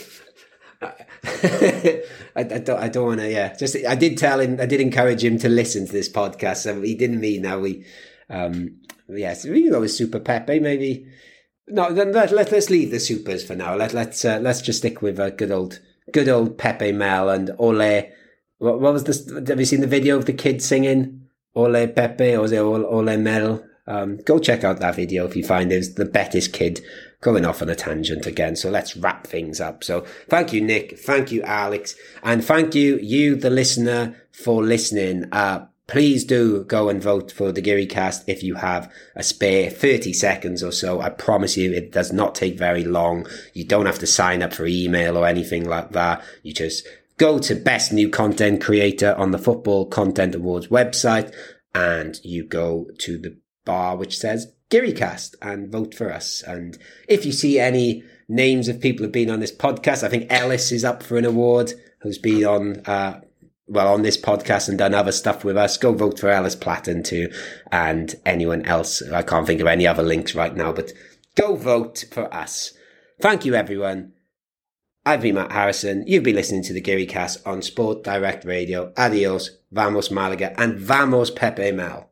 I, I don't. I don't want to. Yeah, just I did tell him. I did encourage him to listen to this podcast. So he didn't mean that we. Um, yes, we can go with Super Pepe. Maybe. No, then let, let us leave the supers for now. Let let's uh, let's just stick with a good old good old Pepe Mel and Ole. What, what was this? Have you seen the video of the kid singing Ole Pepe or it Ole, Mel? Um, go check out that video if you find it. the Betis kid going off on a tangent again. So let's wrap things up. So thank you, Nick. Thank you, Alex. And thank you, you, the listener, for listening. Uh, please do go and vote for the Geary cast if you have a spare 30 seconds or so. I promise you it does not take very long. You don't have to sign up for email or anything like that. You just go to best new content creator on the football content awards website and you go to the bar which says GearyCast and vote for us. And if you see any names of people who've been on this podcast, I think Ellis is up for an award, who's been on, uh, well, on this podcast and done other stuff with us, go vote for Ellis Platten too, and anyone else. I can't think of any other links right now, but go vote for us. Thank you, everyone. I've been Matt Harrison. You've been listening to the Geary Cast on Sport Direct Radio. Adios, vamos Malaga, and vamos Pepe Mel.